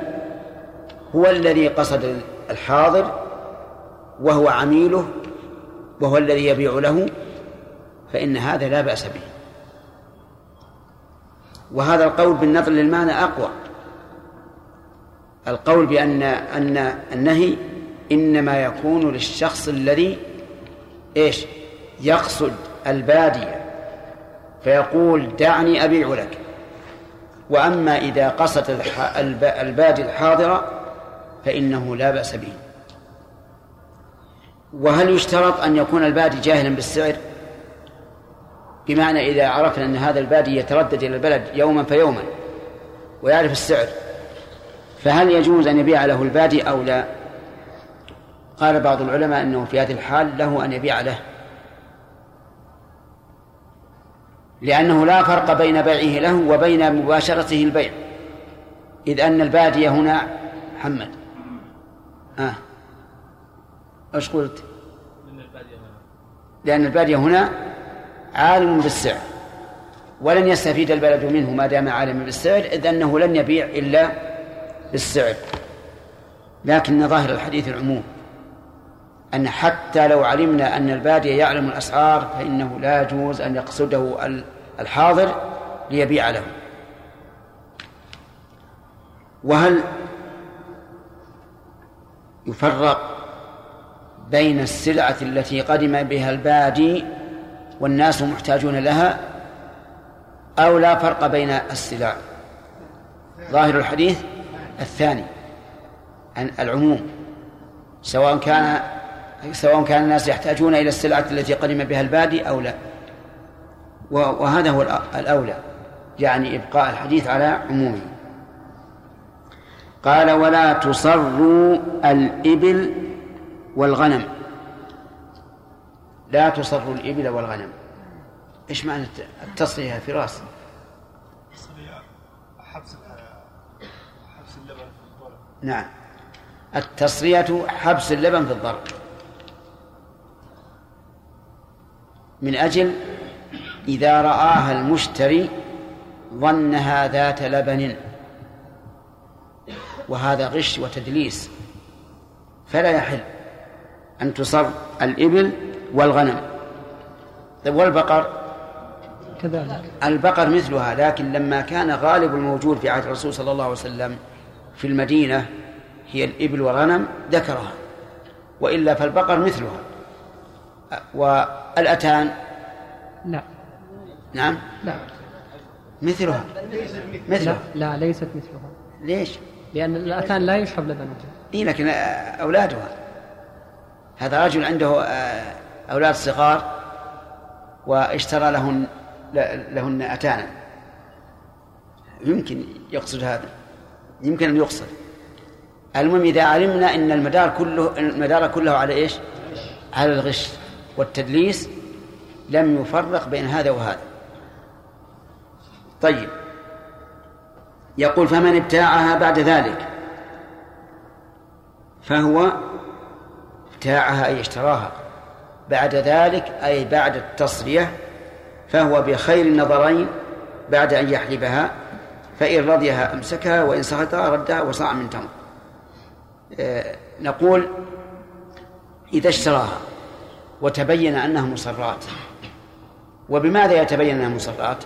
هو الذي قصد الحاضر وهو عميله وهو الذي يبيع له فإن هذا لا بأس به. وهذا القول بالنظر للمعنى أقوى. القول بأن أن النهي إنما يكون للشخص الذي إيش؟ يقصد البادية. فيقول دعني أبيع لك. وأما إذا قصد الح- الب- البادي الحاضر فإنه لا بأس به. وهل يشترط أن يكون البادي جاهلا بالسعر؟ بمعنى إذا عرفنا أن هذا البادي يتردد إلى البلد يوما فيوما ويعرف السعر فهل يجوز أن يبيع له البادي أو لا قال بعض العلماء أنه في هذه الحال له أن يبيع له لأنه لا فرق بين بيعه له وبين مباشرته البيع إذ أن البادية هنا محمد آه. إيش قلت؟ لأن البادية هنا عالم بالسعر ولن يستفيد البلد منه ما دام عالما بالسعر إذ أنه لن يبيع إلا بالسعر. لكن ظاهر الحديث العموم أن حتى لو علمنا أن البادية يعلم الأسعار فإنه لا يجوز أن يقصده ال- الحاضر ليبيع له. وهل يفرق بين السلعة التي قدم بها البادي والناس محتاجون لها أو لا فرق بين السلع. ظاهر الحديث الثاني عن العموم سواء كان سواء كان الناس يحتاجون إلى السلعة التي قدم بها البادي أو لا. وهذا هو الأ- الأولى يعني إبقاء الحديث على عمومه. قال ولا تصروا الإبل والغنم. لا تصروا الإبل والغنم. إيش معنى الت- التصرية يا فراس حبس حبس اللبن في الضرب. نعم. التصرية حبس اللبن في الضرب. من أجل إذا رآها المشتري ظنها ذات لبن. وهذا غش وتدليس. فلا يحل أن تصر الإبل والغنم. طيب والبقر؟ كذلك. البقر مثلها لكن لما كان غالب الموجود في عهد الرسول صلى الله عليه وسلم في المدينة هي الإبل والغنم ذكرها. وإلا فالبقر مثلها. والأتان؟ لا. نعم. لا. مثلها. لا, مثلها. لا ليست مثلها. ليش؟ لأن الأتان لا يشرب لبنها إيه لكن أولادها. هذا رجل عنده آه، أولاد صغار واشترى لهن لهن أتانا يمكن يقصد هذا. يمكن أن يقصد. المهم إذا علمنا أن المدار كله المدار كله على إيش؟ على الغش والتدليس لم يفرق بين هذا وهذا. طيب. يقول فمن ابتاعها بعد ذلك؟ فهو ابتاعها أي اشتراها. بعد ذلك أي بعد التصرية فهو بخير النظرين بعد أن يحلبها فإن رضيها أمسكها وإن سخطها ردها وصاع من تمر. آه، نقول إذا اشتراها وتبين أنها مصرات. وبماذا يتبين أنها مصرات؟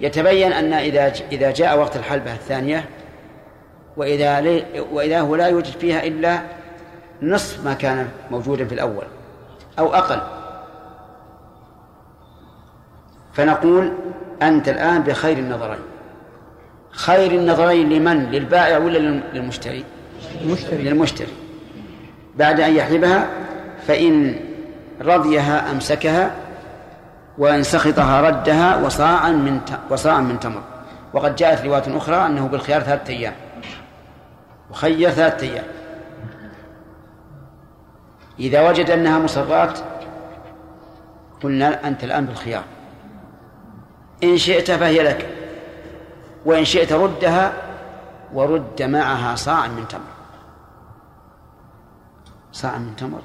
يتبين أن إذا إذا جاء وقت الحلبة الثانية وإذا وإذا هو لا يوجد فيها إلا نصف ما كان موجودا في الأول. أو أقل. فنقول أنت الآن بخير النظرين. خير النظرين لمن؟ للبائع ولا للمشتري؟ المشتري. للمشتري. بعد أن يحلبها فإن رضيها أمسكها وإن سخطها ردها وصاعا من وصاعا من تمر. وقد جاءت رواية أخرى أنه بالخيار ثلاثة أيام. وخير ثلاثة أيام. إذا وجد أنها مصرات قلنا أنت الآن بالخيار. إن شئت فهي لك وإن شئت ردها ورد معها صاع من تمر. صاع من تمر.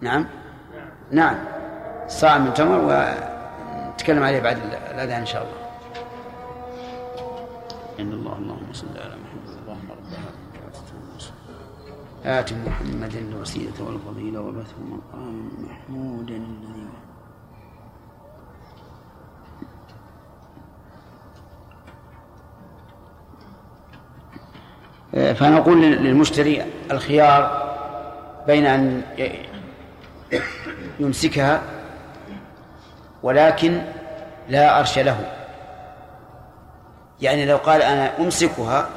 نعم؟ نعم. صاع من تمر ونتكلم عليه بعد الأذان إن شاء الله. إن الله اللهم صل على محمد اللهم رب هذا آت محمدا الوسيلة والفضيلة وبثه مقام محمودا الذي فنقول للمشتري الخيار بين أن يمسكها ولكن لا أرش له. يعني لو قال أنا أمسكها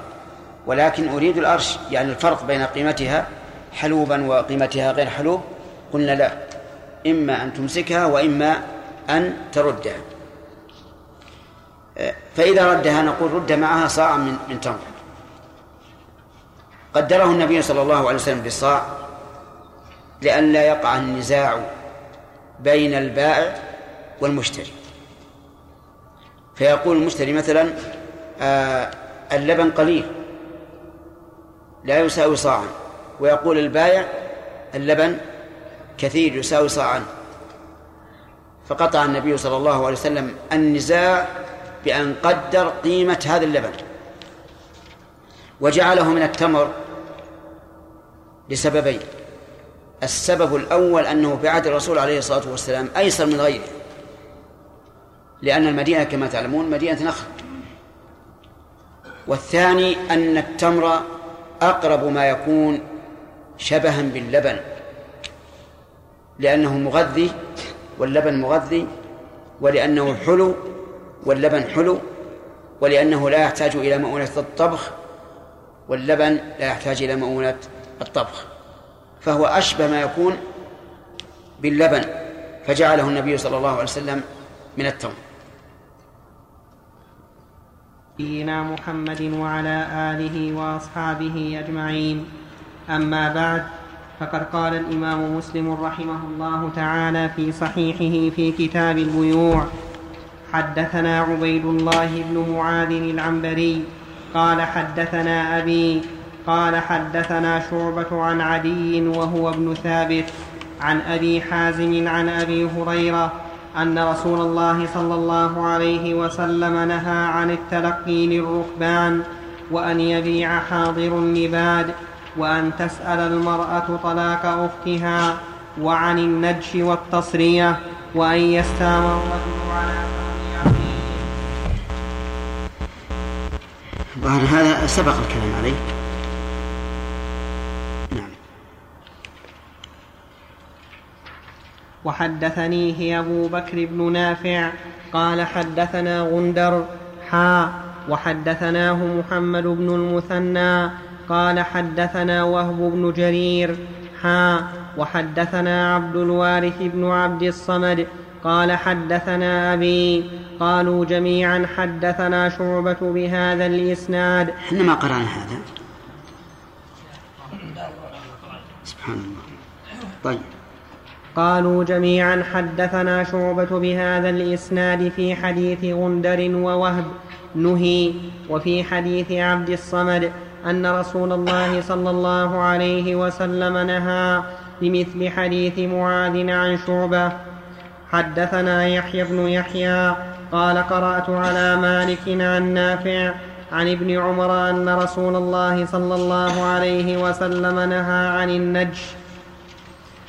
ولكن أريد الأرش يعني الفرق بين قيمتها حلوبا وقيمتها غير حلوب. قلنا لا إما أن تمسكها وإما أن تردها. فإذا ردها نقول رد معها صاعا من من تمر. قدره النبي صلى الله عليه وسلم بالصاع لئلا يقع النزاع بين البائع والمشتري. فيقول المشتري مثلا آه اللبن قليل. لا يساوي صاعا. ويقول البائع اللبن كثير يساوي صاعا. فقطع النبي صلى الله عليه وسلم النزاع بأن قدر قيمة هذا اللبن. وجعله من التمر لسببين. السبب الأول أنه في عهد الرسول عليه الصلاة والسلام أيسر من غيره. لأن المدينة كما تعلمون مدينة نخل. والثاني أن التمر أقرب ما يكون شبها باللبن لأنه مغذي واللبن مغذي ولأنه حلو واللبن حلو ولأنه لا يحتاج إلى مؤونة الطبخ واللبن لا يحتاج إلى مؤونة الطبخ. فهو أشبه ما يكون باللبن فجعله النبي صلى الله عليه وسلم من التمر. نبينا محمد وعلى آله وأصحابه أجمعين. أما بعد فقد قال الإمام مسلم رحمه الله تعالى في صحيحه في كتاب البيوع حدثنا عبيد الله بن معاذ العنبري قال حدثنا أبي قال حدثنا شعبة عن عدي وهو ابن ثابت عن أبي حازم عن أبي هريرة أن رسول الله صلى الله عليه وسلم نهى عن التلقي للركبان وأن يبيع حاضر النباد وأن تسأل المرأة طلاق أختها وعن النجش والتصرية وأن يستام الرجل على هذا سبق الكلام عليه نعم وحدثنيه أبو بكر بن نافع قال حدثنا غندر حا وحدثناه محمد بن المثنى قال حدثنا وهب بن جرير حا وحدثنا عبد الوارث بن عبد الصمد قال حدثنا أبي قالوا جميعا حدثنا شعبة بهذا الإسناد. إحنا ما قرأنا هذا. سبحان الله. طيب. قالوا جميعا حدثنا شعبة بهذا الإسناد في حديث غندر ووهب. نهي وفي حديث عبد الصمد أن رسول الله صلى الله عليه وسلم نهى بمثل حديث معاذ عن شعبة. حدثنا يحيى بن يحيى قال قرأت على مالك عن نافع عن ابن عمر أن رسول الله صلى الله عليه وسلم نهى عن النجش.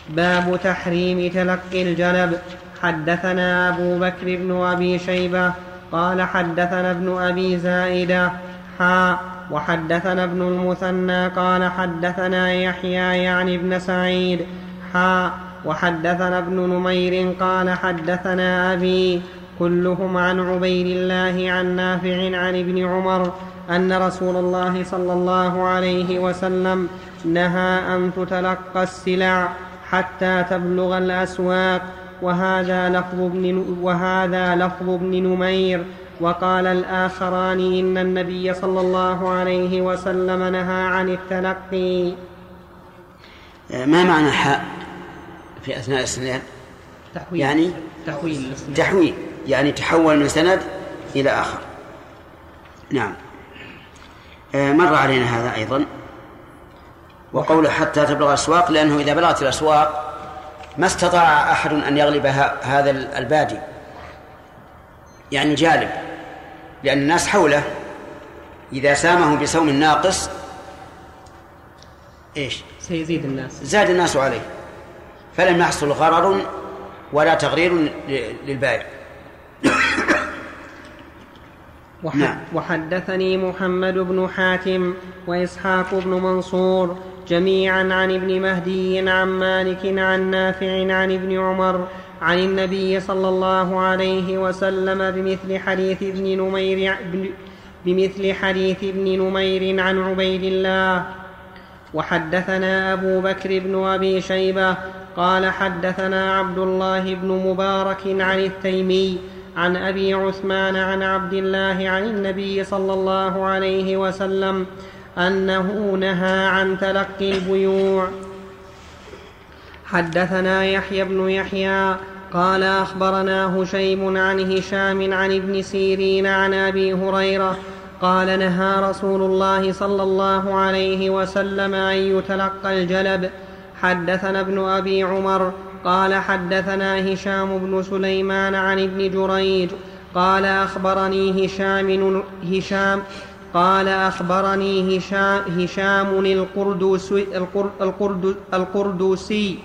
باب تحريم تلقي الجلب. حدثنا أبو بكر بن أبي شيبة قال حدثنا ابن أبي زائدة. حا وحدثنا ابن المثنى قال حدثنا يحيى يعني ابن سعيد. حا وحدثنا ابن نمير قال حدثنا أبي كلهم عن عبيد الله عن نافع عن ابن عمر أن رسول الله صلى الله عليه وسلم نهى أن تتلقى السلع. حتى تبلغ الأسواق. وهذا لفظ ابن وهذا لفظ ابن نمير. وقال الآخران إن النبي صلى الله عليه وسلم نهى عن التلقي. ما معنى حاء في أثناء السند؟ تحويل. يعني تحويل تحويل. يعني تحول من سند إلى آخر. نعم. آه، مر علينا هذا أيضا. وقوله حتى تبلغ الأسواق لأنه إذا بلغت الأسواق ما استطاع أحد أن يغلب هذا البادي. يعني الجالب لأن الناس حوله. إذا سامه بسوم ناقص إيش؟ سيزيد الناس. زاد الناس عليه. فلم يحصل غرر ولا تغرير للبائع. نعم. وحدثني محمد بن حاتم وإسحاق بن منصور جميعا عن ابن مهدي عن مالك عن نافع عن ابن عمر عن النبي صلى الله عليه وسلم بمثل حديث ابن نمير بمثل حديث ابن نمير عن عبيد الله. وحدثنا أبو بكر بن أبي شيبة قال حدثنا عبد الله بن مبارك عن التيمي عن أبي عثمان عن عبد الله عن النبي صلى الله عليه وسلم أنه نهى عن تلقي البيوع. حدثنا يحيى بن يحيى قال أخبرنا هشيم عن هشام عن ابن سيرين عن أبي هريرة قال نهى رسول الله صلى الله عليه وسلم أن يتلقى الجلب. حدثنا ابن أبي عمر قال حدثنا هشام بن سليمان عن ابن جريج قال أخبرني هشام هشام قال أخبرني هشام, القردوسي, القرد القردوسي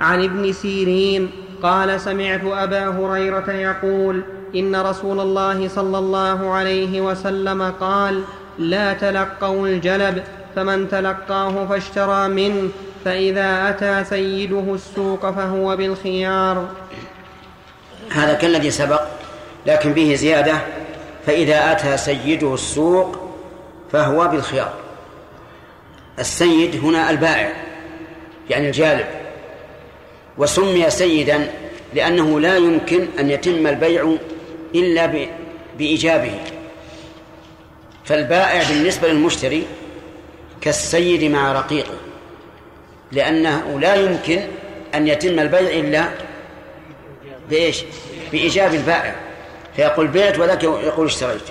عن ابن سيرين. قال سمعت أبا هريرة يقول إن رسول الله صلى الله عليه وسلم قال لا تلقوا الجلب فمن تلقاه فاشترى منه فإذا أتى سيده السوق فهو بالخيار. هذا كالذي سبق لكن به زيادة. فإذا أتى سيده السوق فهو بالخيار. السيد هنا البائع يعني الجالب. وسمي سيدا لأنه لا يمكن أن يتم البيع إلا بإيجابه. فالبائع بالنسبة للمشتري كالسيد مع رقيقه لأنه لا يمكن أن يتم البيع إلا بإيش؟ بإيجاب البائع. فيقول بعت ولكن يقول اشتريت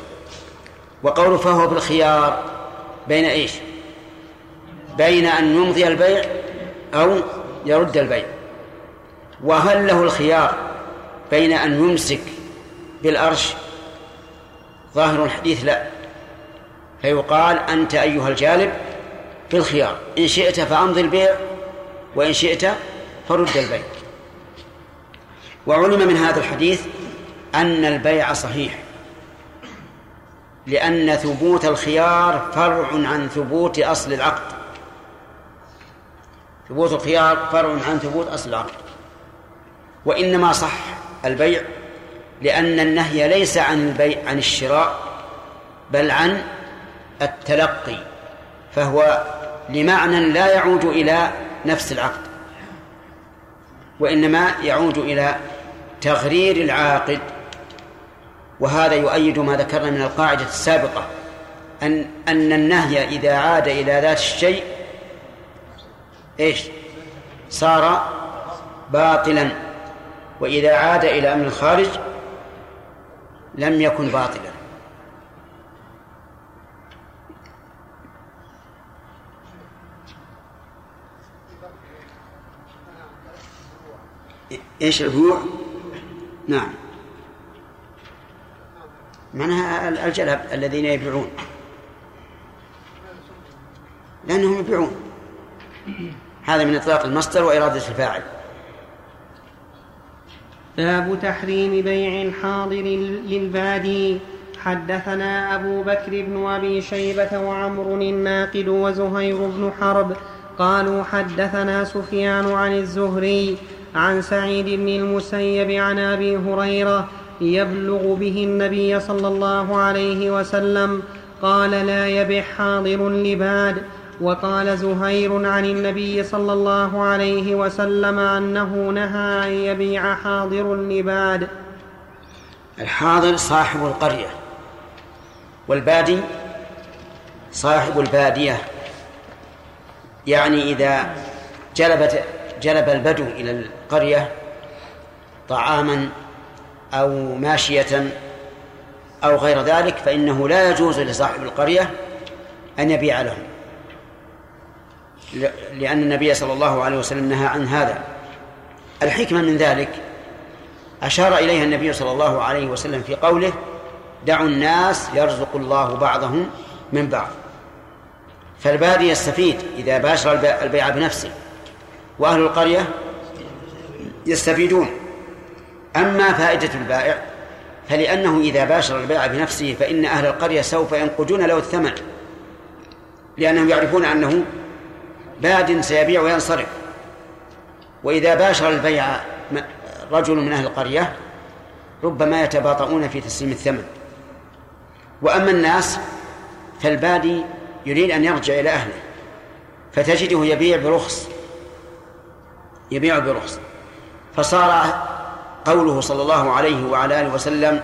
وقوله فهو بالخيار بين إيش؟ بين أن يمضي البيع أو يرد البيع. وهل له الخيار بين أن يمسك بالأرش؟ ظاهر الحديث لا. فيقال أنت أيها الجالب بالخيار إن شئت فأمضي البيع وإن شئت فرد البيع. وعلم من هذا الحديث أن البيع صحيح. لأن ثبوت الخيار فرع عن ثبوت أصل العقد. ثبوت الخيار فرع عن ثبوت أصل العقد. وإنما صح البيع لأن النهي ليس عن البيع عن الشراء بل عن التلقي. فهو لمعنى لا يعود إلى نفس العقد. وإنما يعود إلى تغرير العاقد. وهذا يؤيد ما ذكرنا من القاعدة السابقة أن أن النهي إذا عاد إلى ذات الشيء إيش؟ صار باطلا. وإذا عاد إلى أمر الخارج لم يكن باطلا. إيش البيوع؟ نعم. معناها الجلب الذين يبيعون. لأنهم يبيعون. هذا من إطلاق المصدر وإرادة الفاعل. باب تحريم بيع الحاضر للبادي. حدثنا أبو بكر بن أبي شيبة وعمر الناقد وزهير بن حرب. قالوا حدثنا سفيان عن الزهري عن سعيد بن المسيب عن أبي هريرة يبلغ به النبي صلى الله عليه وسلم قال لا يبع حاضر لباد. وقال زهير عن النبي صلى الله عليه وسلم أنه نهى أن يبيع حاضر لباد. الحاضر صاحب القرية والبادي صاحب البادية. يعني إذا جلبت جلب البدو إلى القرية طعاما أو ماشية أو غير ذلك فإنه لا يجوز لصاحب القرية أن يبيع لهم. لأن النبي صلى الله عليه وسلم نهى عن هذا. الحكمة من ذلك أشار إليها النبي صلى الله عليه وسلم في قوله دعوا الناس يرزق الله بعضهم من بعض فالبادي يستفيد إذا باشر البيع بنفسه وأهل القرية يستفيدون. أما فائدة البائع فلأنه إذا باشر البيع بنفسه فإن أهل القرية سوف ينقدون له الثمن لأنهم يعرفون أنه باد سيبيع وينصرف. وإذا باشر البيع رجل من أهل القرية ربما يتباطؤون في تسليم الثمن. وأما الناس فالبادي يريد أن يرجع إلى أهله فتجده يبيع برخص يبيع برخص. فصار قوله صلى الله عليه وعلى آله وسلم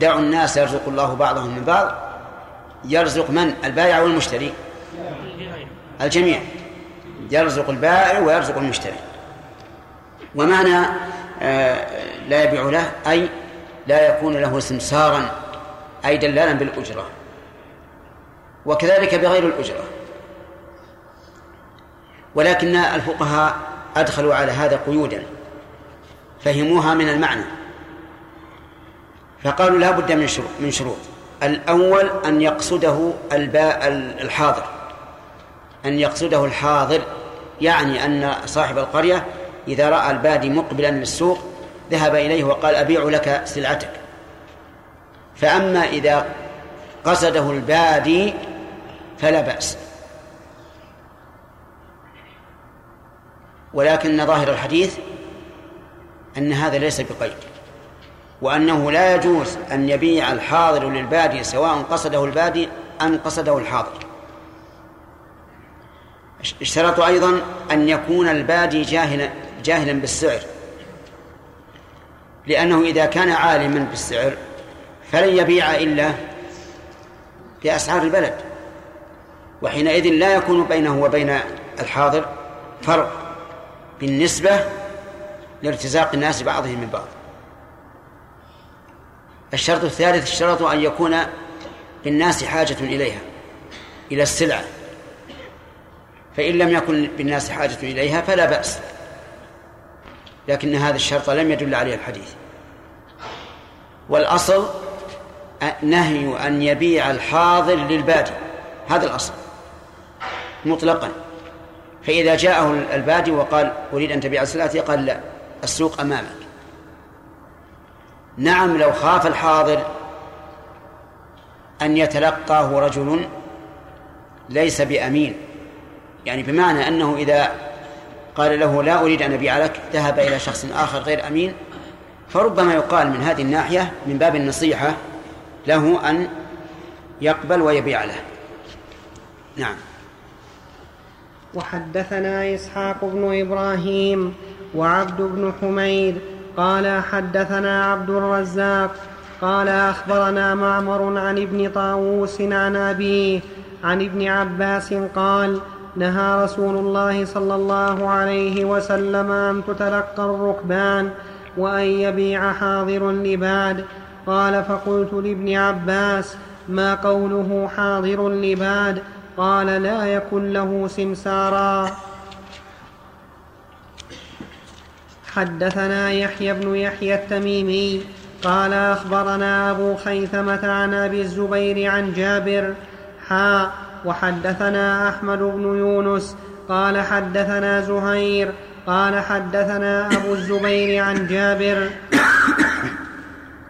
دعوا الناس يرزق الله بعضهم من بعض يرزق من؟ البائع والمشتري. الجميع. يرزق البائع ويرزق المشتري. ومعنى آه، لا يبيع له أي لا يكون له سمسارا أي دلالا بالأجرة. وكذلك بغير الأجرة. ولكن الفقهاء أدخلوا على هذا قيودا. فهموها من المعنى. فقالوا لا بد من شروط من شروط. الأول أن يقصده الباء الحاضر. أن يقصده الحاضر يعني أن صاحب القرية إذا رأى البادي مقبلا للسوق ذهب إليه وقال أبيع لك سلعتك. فأما إذا قصده البادي فلا بأس. ولكن ظاهر الحديث أن هذا ليس بقيد وأنه لا يجوز أن يبيع الحاضر للبادي سواء قصده البادي أم قصده الحاضر. اشترطوا أيضا أن يكون البادي جاهلا جاهلا بالسعر لأنه إذا كان عالما بالسعر فلن يبيع إلا بأسعار البلد وحينئذ لا يكون بينه وبين الحاضر فرق بالنسبة لارتزاق الناس بعضهم من بعض. الشرط الثالث اشترط أن يكون بالناس حاجة إليها إلى السلعة فإن لم يكن بالناس حاجة إليها فلا بأس. لكن هذا الشرط لم يدل عليه الحديث. والأصل نهي أن يبيع الحاضر للبادي. هذا الأصل. مطلقا. فإذا جاءه البادي وقال أريد أن تبيع سلعتي قال لا. السوق أمامك. نعم لو خاف الحاضر أن يتلقاه رجل ليس بأمين. يعني بمعنى أنه إذا قال له لا أريد أن أبيع لك ذهب إلى شخص آخر غير أمين فربما يقال من هذه الناحية من باب النصيحة له أن يقبل ويبيع له. نعم. وحدثنا إسحاق بن إبراهيم وعبد بن حميد قال حدثنا عبد الرزاق قال أخبرنا معمر عن ابن طاووس عن أبيه عن ابن عباس قال نهى رسول الله صلى الله عليه وسلم أن تتلقى الركبان وأن يبيع حاضر لباد قال فقلت لابن عباس ما قوله حاضر لباد قال لا يكن له سمسارا. حدثنا يحيى بن يحيى التميمي قال أخبرنا أبو خيثمة عن أبي الزبير عن جابر. حا وحدثنا أحمد بن يونس قال حدثنا زهير قال حدثنا أبو الزبير عن جابر.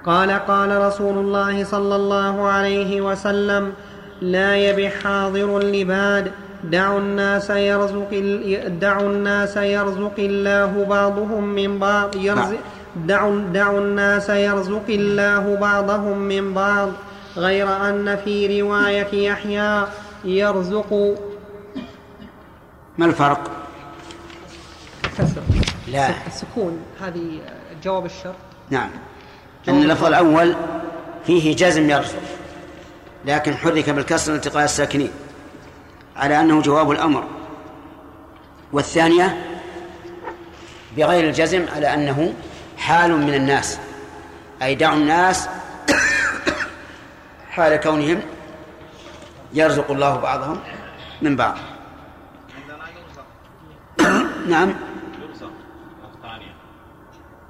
قال قال رسول الله صلى الله عليه وسلم لا يبح حاضر لباد دعوا الناس يرزق دعوا الناس يرزق الله بعضهم من بعض. يرزق دعوا, دعوا الناس يرزق الله بعضهم من بعض. غير أن في رواية يحيى يرزق ما الفرق؟ كسر لا. السكون هذه جواب الشرط. نعم. أن اللفظ الأول فيه جزم يرزق لكن حرك بالكسر التقاء الساكنين. على أنه جواب الأمر. والثانية بغير الجزم على أنه حال من الناس. أي دعوا الناس حال كونهم يرزق الله بعضهم من بعض. نعم.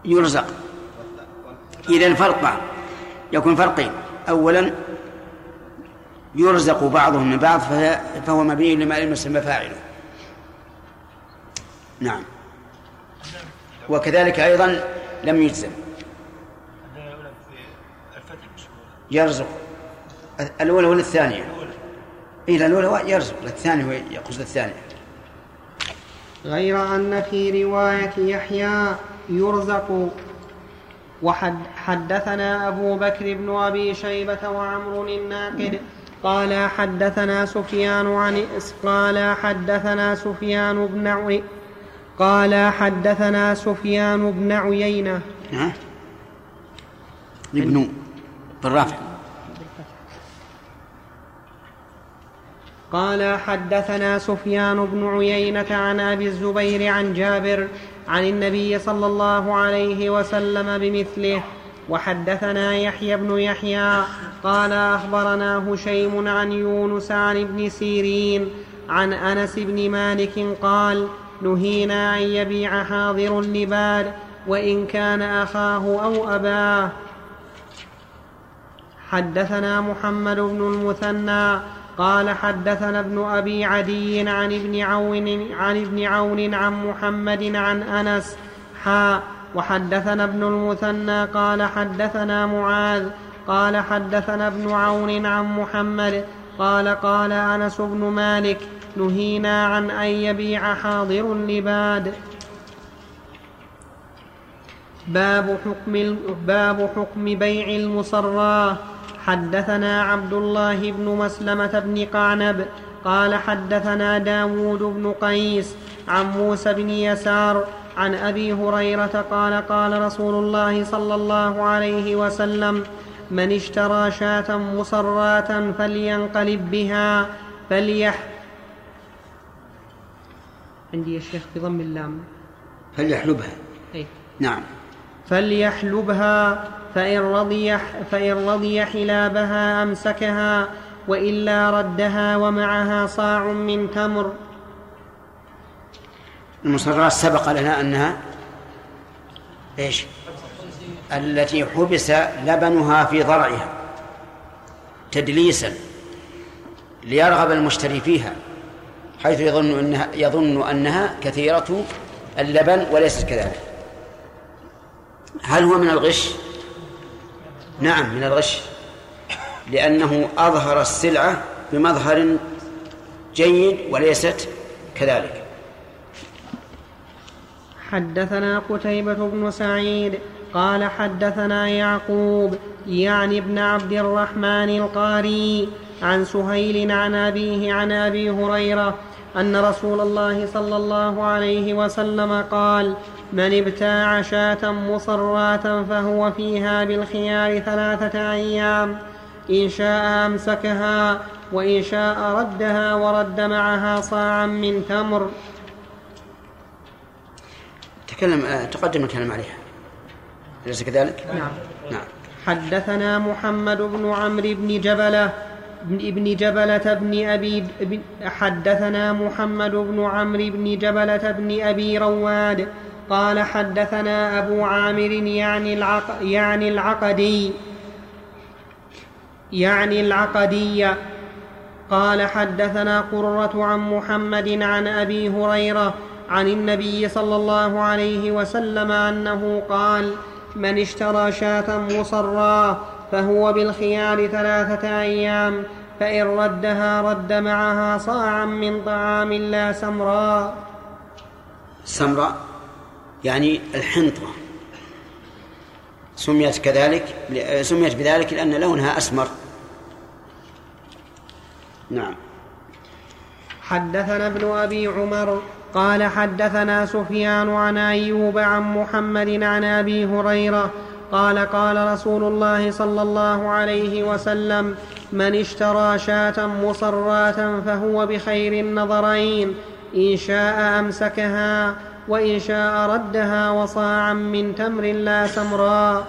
يرزق. إذا فرق يكون فرقين. أولا يرزق بعضهم من بعض فهو مبني لما لم يسمى فاعله نعم. وكذلك أيضا لم يجزم. يرزق. الأولى ولا الثانية؟ إلى الأولى يرزق. الثانية يقصد الثانية غير أن في رواية يحيى يرزق. وحدثنا أبو بكر بن أبي شيبة وعمر الناقد. قال حدثنا سفيان عن قال حدثنا سفيان بن عي قال حدثنا سفيان بن عيينة؟ ابن بالرفع قال حدثنا سفيان بن عيينة عن أبي الزبير عن جابر عن النبي صلى الله عليه وسلم بمثله وحدثنا يحيى بن يحيى قال أخبرنا هشيم عن يونس عن ابن سيرين عن أنس بن مالك قال نهينا أن يبيع حاضر لباد وإن كان أخاه أو أباه. حدثنا محمد بن المثنى قال حدثنا ابن أبي عدي عن ابن عون عن ابن عون عن محمد عن أنس حا وحدثنا ابن المثنى قال حدثنا معاذ قال حدثنا ابن عون عن محمد قال قال أنس بن مالك نهينا عن أن يبيع حاضر لباد. باب حكم باب حكم بيع المصراه حدثنا عبد الله بن مسلمة بن قعنب قال حدثنا داود بن قيس عن موسى بن يسار عن أبي هريرة قال قال رسول الله صلى الله عليه وسلم من اشترى شاة مصراة فلينقلب بها فليح. عندي يا شيخ بضم اللام. فليحلبها. أي. نعم. فليحلبها فإن رضي, فإن رضي حلابها أمسكها وإلا ردها ومعها صاع من تمر. المصرات سبق لنا أنها إيش؟ التي حبس لبنها في ضرعها تدليسا ليرغب المشتري فيها حيث يظن أنها, يظن أنها كثيرة اللبن وليست كذلك. هل هو من الغش؟ نعم من الغش لأنه أظهر السلعة بمظهر جيد وليست كذلك. حدثنا قتيبة بن سعيد قال حدثنا يعقوب يعني ابن عبد الرحمن القاري عن سهيل عن أبيه عن أبي هريرة أن رسول الله صلى الله عليه وسلم قال من ابتاع شاة مصراة فهو فيها بالخيار ثلاثة أيام إن شاء أمسكها وإن شاء ردها ورد معها صاعا من تمر. تكلم آه، تقدم الكلام عليها. أليس كذلك؟ نعم. نعم. حدثنا محمد بن عمرو بن جبلة ابن جبلة بن أبي حدثنا محمد بن عمرو بن جبلة بن أبي رواد قال حدثنا أبو عامر يعني العق يعني العقدي يعني العقدية قال حدثنا قرة عن محمد عن أبي هريرة عن النبي صلى الله عليه وسلم أنه قال من اشترى شاة مصراه فهو بالخيار ثلاثة أيام فإن ردها رد معها صاعا من طعام لا سمراء سمراء يعني الحنطة. سميت كذلك سميت بذلك لأن لونها أسمر. نعم. حدثنا ابن أبي عمر قال حدثنا سفيان عن أيوب عن محمد عن أبي هريرة قال قال رسول الله صلى الله عليه وسلم من اشترى شاة مصراة فهو بخير النظرين إن شاء أمسكها وإن شاء ردها وصاعا من تمر لا سمراء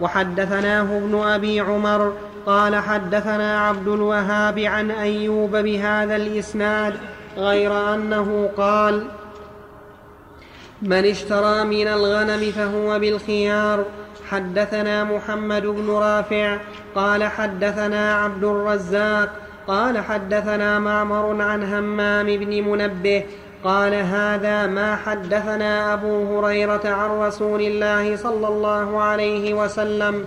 وحدثناه ابن أبي عمر قال حدثنا عبد الوهاب عن أيوب بهذا الإسناد غير أنه قال من اشترى من الغنم فهو بالخيار. حدثنا محمد بن رافع قال حدثنا عبد الرزاق قال حدثنا معمر عن همام بن منبه قال هذا ما حدثنا أبو هريرة عن رسول الله صلى الله عليه وسلم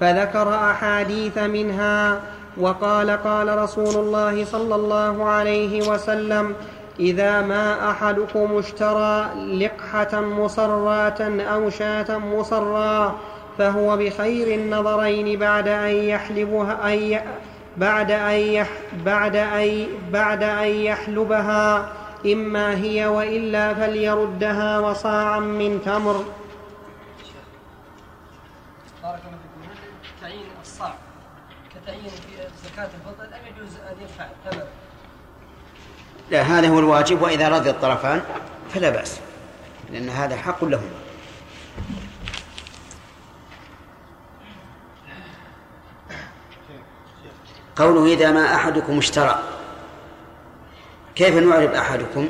فذكر أحاديث منها. وقال قال رسول الله صلى الله عليه وسلم إذا ما أحدكم اشترى لقحة مصراة أو شاة مصراه فهو بخير النظرين بعد أن يحلبها أن ي... بعد أن يح... بعد أن بعد أن يحلبها إما هي وإلا فليردها وصاعا من تمر بارك الله فيكم هل تعيين الصاع كتعيين في زكاة الفضل أم يجوز أن يدفع الثمن؟ لا هذا هو الواجب وإذا رضي الطرفان فلا بأس لأن هذا حق لهما قوله إذا ما أحدكم اشترى كيف نعرف أحدكم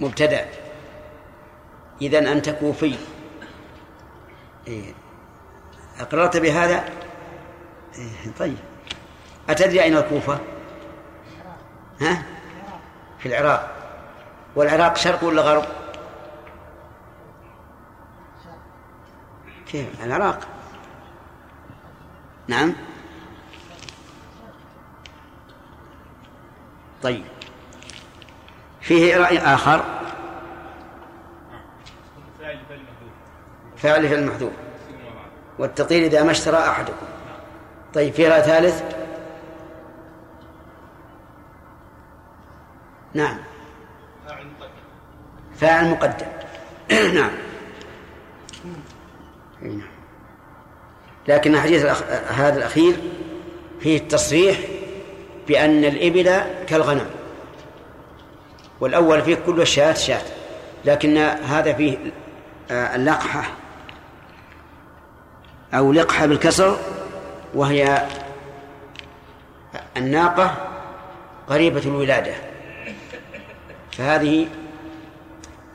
مبتدأ إذا أنت كوفي إيه. أقررت بهذا إيه. طيب أتدري أين الكوفة؟ ها؟ في العراق. والعراق شرق ولا غرب؟ كيف؟ العراق. نعم. طيب. فيه رأي آخر. فعل في المحذوف والتطير إذا ما اشترى أحدكم. طيب في رأي ثالث؟ نعم. فاعل مقدم. نعم. أي نعم. لكن الحديث الأخ... هذا الأخير فيه التصريح بأن الإبل كالغنم. والأول فيه كل الشاة شاة لكن هذا فيه آه، اللقحة أو لقحة بالكسر وهي الناقة قريبة الولادة. فهذه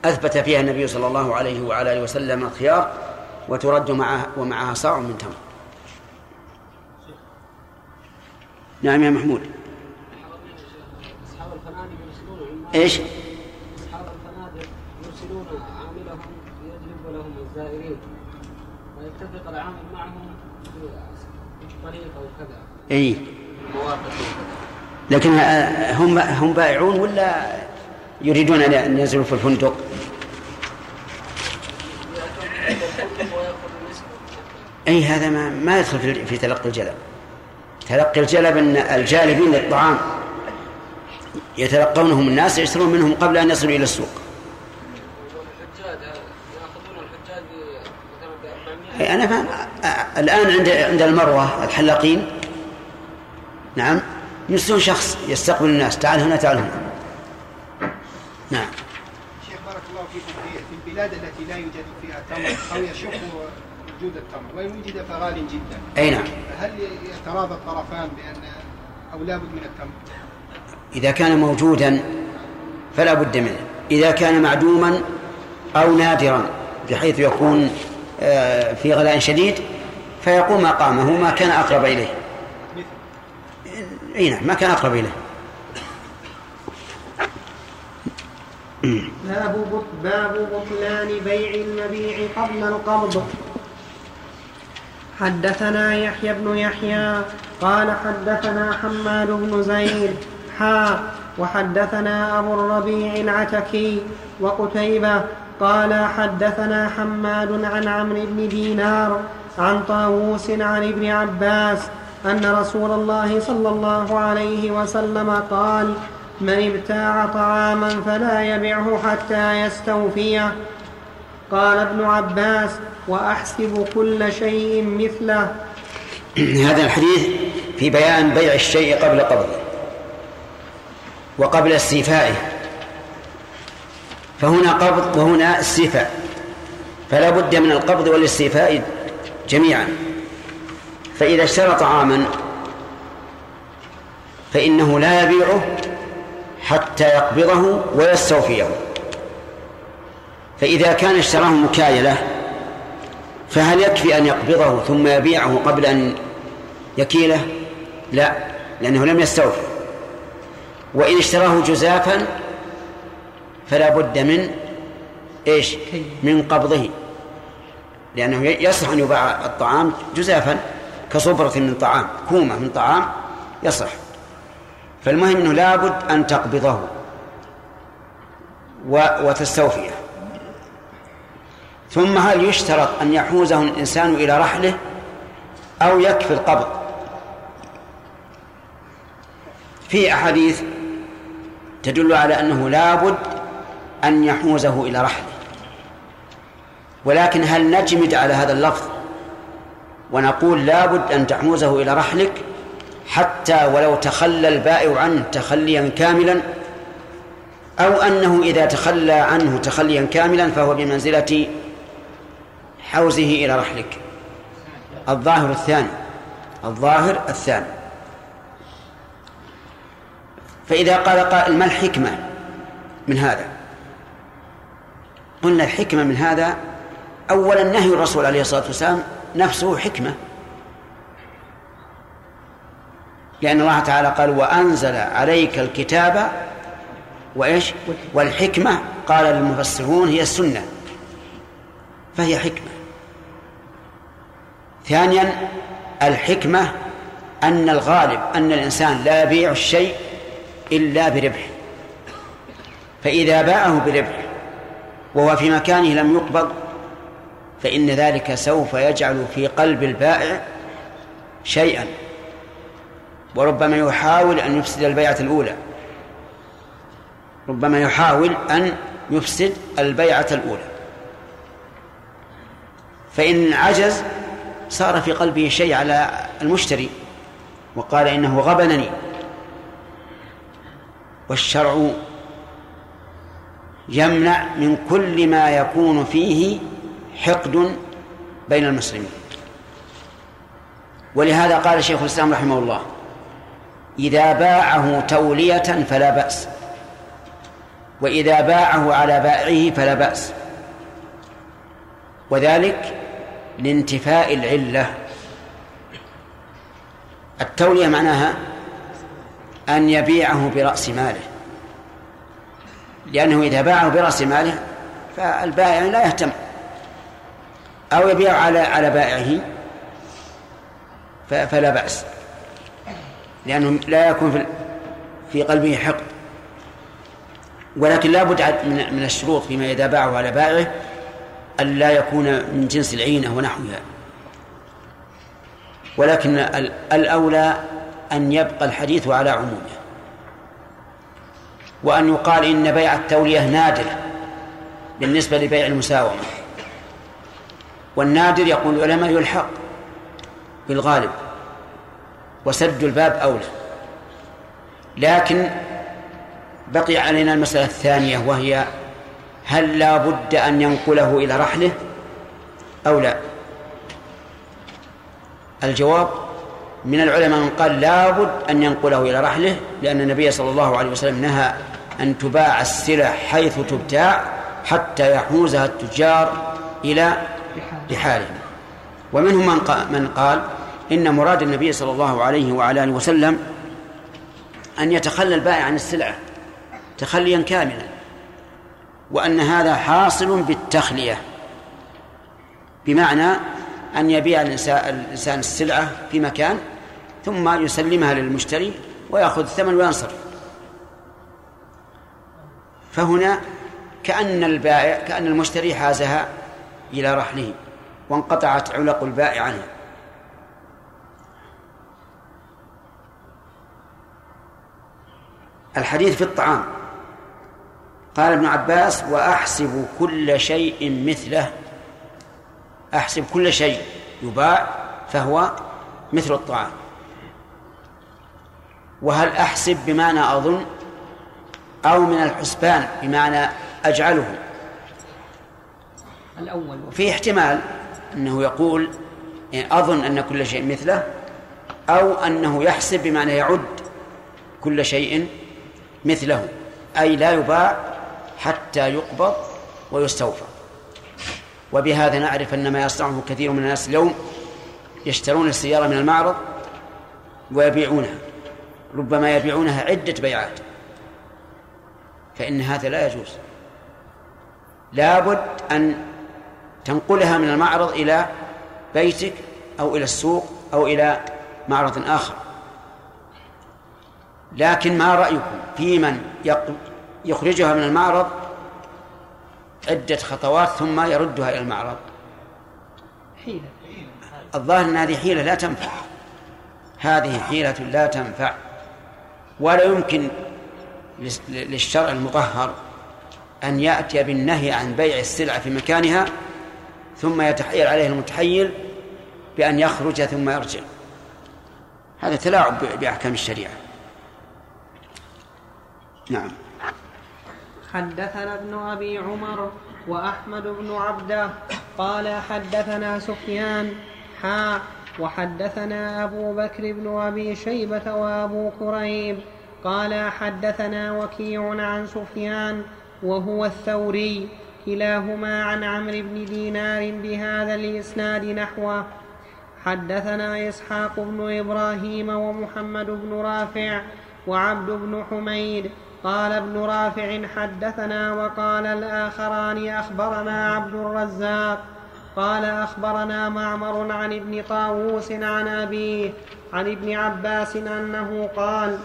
أثبت فيها النبي صلى الله عليه وعلى آله وسلم الخيار وترد معها ومعها صاع من تمر. نعم يا محمود. إيش؟ أصحاب الفنادق يرسلون عاملهم ليجلب لهم الزائرين ويتفق العامل معهم في طريق أو كذا اي لكن آه، هم هم بائعون ولا يريدون أن ينزلوا في الفندق؟ أي هذا ما ما يدخل في تلقي الجلب. تلقي الجلب إن الجالبين للطعام يتلقونهم الناس يشترون منهم قبل أن يصلوا إلى السوق. أي أنا فاهم الآن عند عند المروة الحلاقين نعم يرسلون شخص يستقبل الناس تعال هنا تعال هنا نعم. شيخ بارك الله فيكم في في البلاد التي لا يوجد فيها تمر أو يشق وجود التمر وان وجد فغال جدا. أي نعم. هل يتراضى الطرفان بأن أو لابد من التمر؟ إذا كان موجودا فلا بد منه. إذا كان معدوما أو نادرا بحيث يكون آه، في غلاء شديد فيقوم مقامه ما كان أقرب إليه. أي نعم ما كان أقرب إليه. باب باب بطلان بيع المبيع قبل القبض حدثنا يحيى بن يحيى قال حدثنا حماد بن زيد حا وحدثنا أبو الربيع العتكي وقتيبة قال حدثنا حماد عن عمرو بن دينار عن طاووس عن ابن عباس أن رسول الله صلى الله عليه وسلم قال من ابتاع طعاما فلا يبعه حتى يستوفيه. قال ابن عباس وأحسب كل شيء مثله. هذا الحديث في بيان بيع الشيء قبل قبضه وقبل استيفائه. فهنا قبض وهنا استيفاء. فلا بد من القبض والاستيفاء جميعا. فإذا اشترى طعاما فإنه لا يبيعه حتى يقبضه ويستوفيه. فإذا كان اشتراه مكايلة فهل يكفي أن يقبضه ثم يبيعه قبل أن يكيله؟ لا لأنه لم يستوفي وإن اشتراه جزافا فلا بد من إيش؟ من قبضه. لأنه يصح أن يباع الطعام جزافا كصبرة من طعام كومة من طعام يصح فالمهم أنه لابد أن تقبضه. وتستوفيه. ثم هل يشترط أن يحوزه الإنسان إلى رحله أو يكفي القبض؟ في أحاديث تدل على أنه لابد أن يحوزه إلى رحله. ولكن هل نجمد على هذا اللفظ ونقول لابد أن تحوزه إلى رحلك؟ حتى ولو تخلى البائع عنه تخليا كاملا أو أنه إذا تخلى عنه تخليا كاملا فهو بمنزلة حوزه إلى رحلك. الظاهر الثاني الظاهر الثاني. فإذا قال قائل ما الحكمة من هذا؟ قلنا الحكمة من هذا أولا نهي الرسول عليه الصلاة والسلام نفسه حكمة. لأن الله تعالى قال وأنزل عليك الكتاب وإيش؟ والحكمة. قال المفسرون هي السنة فهي حكمة. ثانيا الحكمة أن الغالب أن الإنسان لا يبيع الشيء إلا بربح. فإذا باعه بربح وهو في مكانه لم يقبض فإن ذلك سوف يجعل في قلب البائع شيئا. وربما يحاول أن يفسد البيعة الأولى. ربما يحاول أن يفسد البيعة الأولى. فإن عجز صار في قلبه شيء على المشتري وقال إنه غبنني. والشرع يمنع من كل ما يكون فيه حقد بين المسلمين. ولهذا قال شيخ الإسلام رحمه الله إذا باعه تولية فلا بأس. وإذا باعه على بائعه فلا بأس. وذلك لانتفاء العلة. التولية معناها أن يبيعه برأس ماله. لأنه إذا باعه برأس ماله فالبائع لا يهتم. أو يبيع على على بائعه فلا بأس. لأنه لا يكون في قلبه حقد. ولكن لا بد من الشروط فيما إذا باعه على بائعه أن لا يكون من جنس العينة ونحوها. ولكن الأولى أن يبقى الحديث على عمومه. وأن يقال إن بيع التولية نادر بالنسبة لبيع المساومة. والنادر يقول العلماء يلحق بالغالب. وسد الباب أولى. لكن بقي علينا المسألة الثانية وهي هل لا بد أن ينقله إلى رحله أو لا؟ الجواب من العلماء من قال لا بد أن ينقله إلى رحله لأن النبي صلى الله عليه وسلم نهى أن تباع السلع حيث تبتاع حتى يحوزها التجار إلى رحالهم. ومنهم من قال إن مراد النبي صلى الله عليه وعلى آله وسلم أن يتخلى البائع عن السلعة تخليا كاملا وأن هذا حاصل بالتخلية بمعنى أن يبيع الإنسان السلعة في مكان ثم يسلمها للمشتري ويأخذ الثمن وينصرف. فهنا كأن البائع كأن المشتري حازها إلى رحله وانقطعت علق البائع عنه. الحديث في الطعام. قال ابن عباس وأحسب كل شيء مثله أحسب كل شيء يباع فهو مثل الطعام. وهل أحسب بمعنى أظن أو من الحسبان بمعنى أجعله؟ الأول. في احتمال أنه يقول يعني أظن أن كل شيء مثله أو أنه يحسب بمعنى يعد كل شيء مثله أي لا يباع حتى يقبض ويستوفى. وبهذا نعرف أن ما يصنعه كثير من الناس اليوم يشترون السيارة من المعرض ويبيعونها ربما يبيعونها عدة بيعات. فإن هذا لا يجوز. لابد أن تنقلها من المعرض إلى بيتك أو إلى السوق أو إلى معرض آخر. لكن ما رأيكم؟ في من يخرجها من المعرض عدة خطوات ثم يردها إلى المعرض. حيلة. الظاهر أن هذه حيلة لا تنفع. هذه حيلة لا تنفع. ولا يمكن للشرع المطهر أن يأتي بالنهي عن بيع السلعة في مكانها ثم يتحيل عليه المتحيل بأن يخرج ثم يرجع. هذا تلاعب بأحكام الشريعة. نعم. حدثنا ابن أبي عمر وأحمد بن عبده قال حدثنا سفيان حا وحدثنا أبو بكر بن أبي شيبة وأبو كريب قال حدثنا وكيع عن سفيان وهو الثوري كلاهما عن عمرو بن دينار بهذا الإسناد نحوه. حدثنا إسحاق بن إبراهيم ومحمد بن رافع وعبد بن حميد قال ابن رافع حدثنا وقال الآخران أخبرنا عبد الرزاق قال أخبرنا معمر عن ابن طاووس عن أبيه عن ابن عباس أنه قال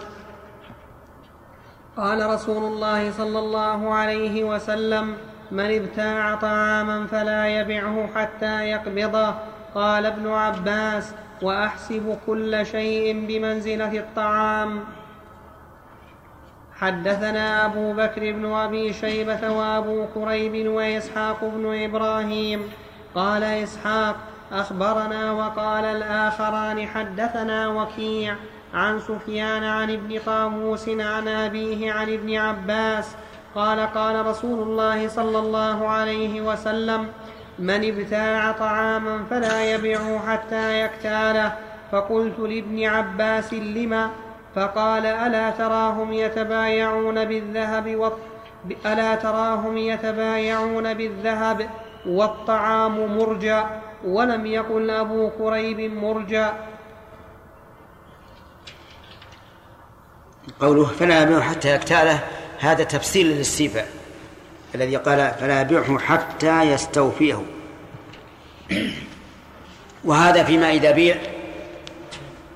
قال رسول الله صلى الله عليه وسلم من ابتاع طعاما فلا يبعه حتى يقبضه قال ابن عباس وأحسب كل شيء بمنزلة الطعام حدثنا أبو بكر بن أبي شيبة وأبو كريب وإسحاق بن إبراهيم قال إسحاق أخبرنا وقال الآخران حدثنا وكيع عن سفيان عن ابن طاووس عن أبيه عن ابن عباس قال قال رسول الله صلى الله عليه وسلم من ابتاع طعاما فلا يبيعه حتى يكتاله فقلت لابن عباس لم فقال ألا تراهم يتبايعون بالذهب. ألا تراهم يتبايعون بالذهب والطعام مرجى ولم يقل أبو كريب مرجى قوله فلا يبيع حتى يكتاله هذا تفسير للاستيفاء الذي قال فلا يبيعه حتى يستوفيه وهذا فيما إذا بيع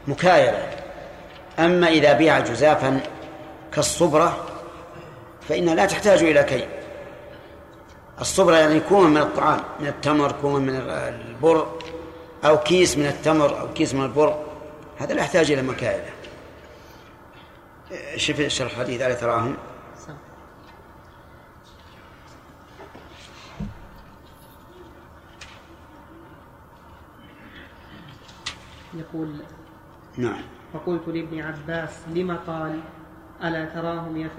مكايلة أما إذا بيع جزافا كالصبرة فإنها لا تحتاج إلى كيل الصبرة يعني كوم من الطعام من التمر كوم من البر أو كيس من التمر أو كيس من البر. هذا لا يحتاج إلى مكايلة شوف شرح الحديث ألا تراهم؟ يقول نعم. فقلت لابن عباس لم قال ألا تراهم يت...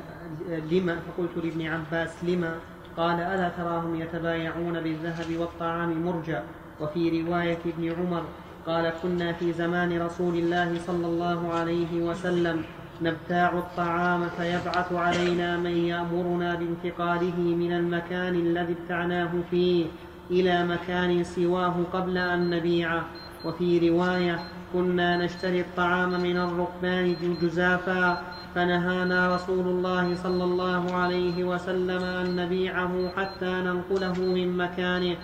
لما فقلت لابن عباس لما قال ألا تراهم يتبايعون بالذهب والطعام مرجع وفي رواية ابن عمر قال كنا في زمان رسول الله صلى الله عليه وسلم نبتاع الطعام فيبعث علينا من يأمرنا بانتقاله من المكان الذي ابتعناه فيه إلى مكان سواه قبل أن نبيعه. وفي رواية كنا نشتري الطعام من الركبان جزافا فنهانا رسول الله صلى الله عليه وسلم أن نبيعه حتى ننقله من مكانه.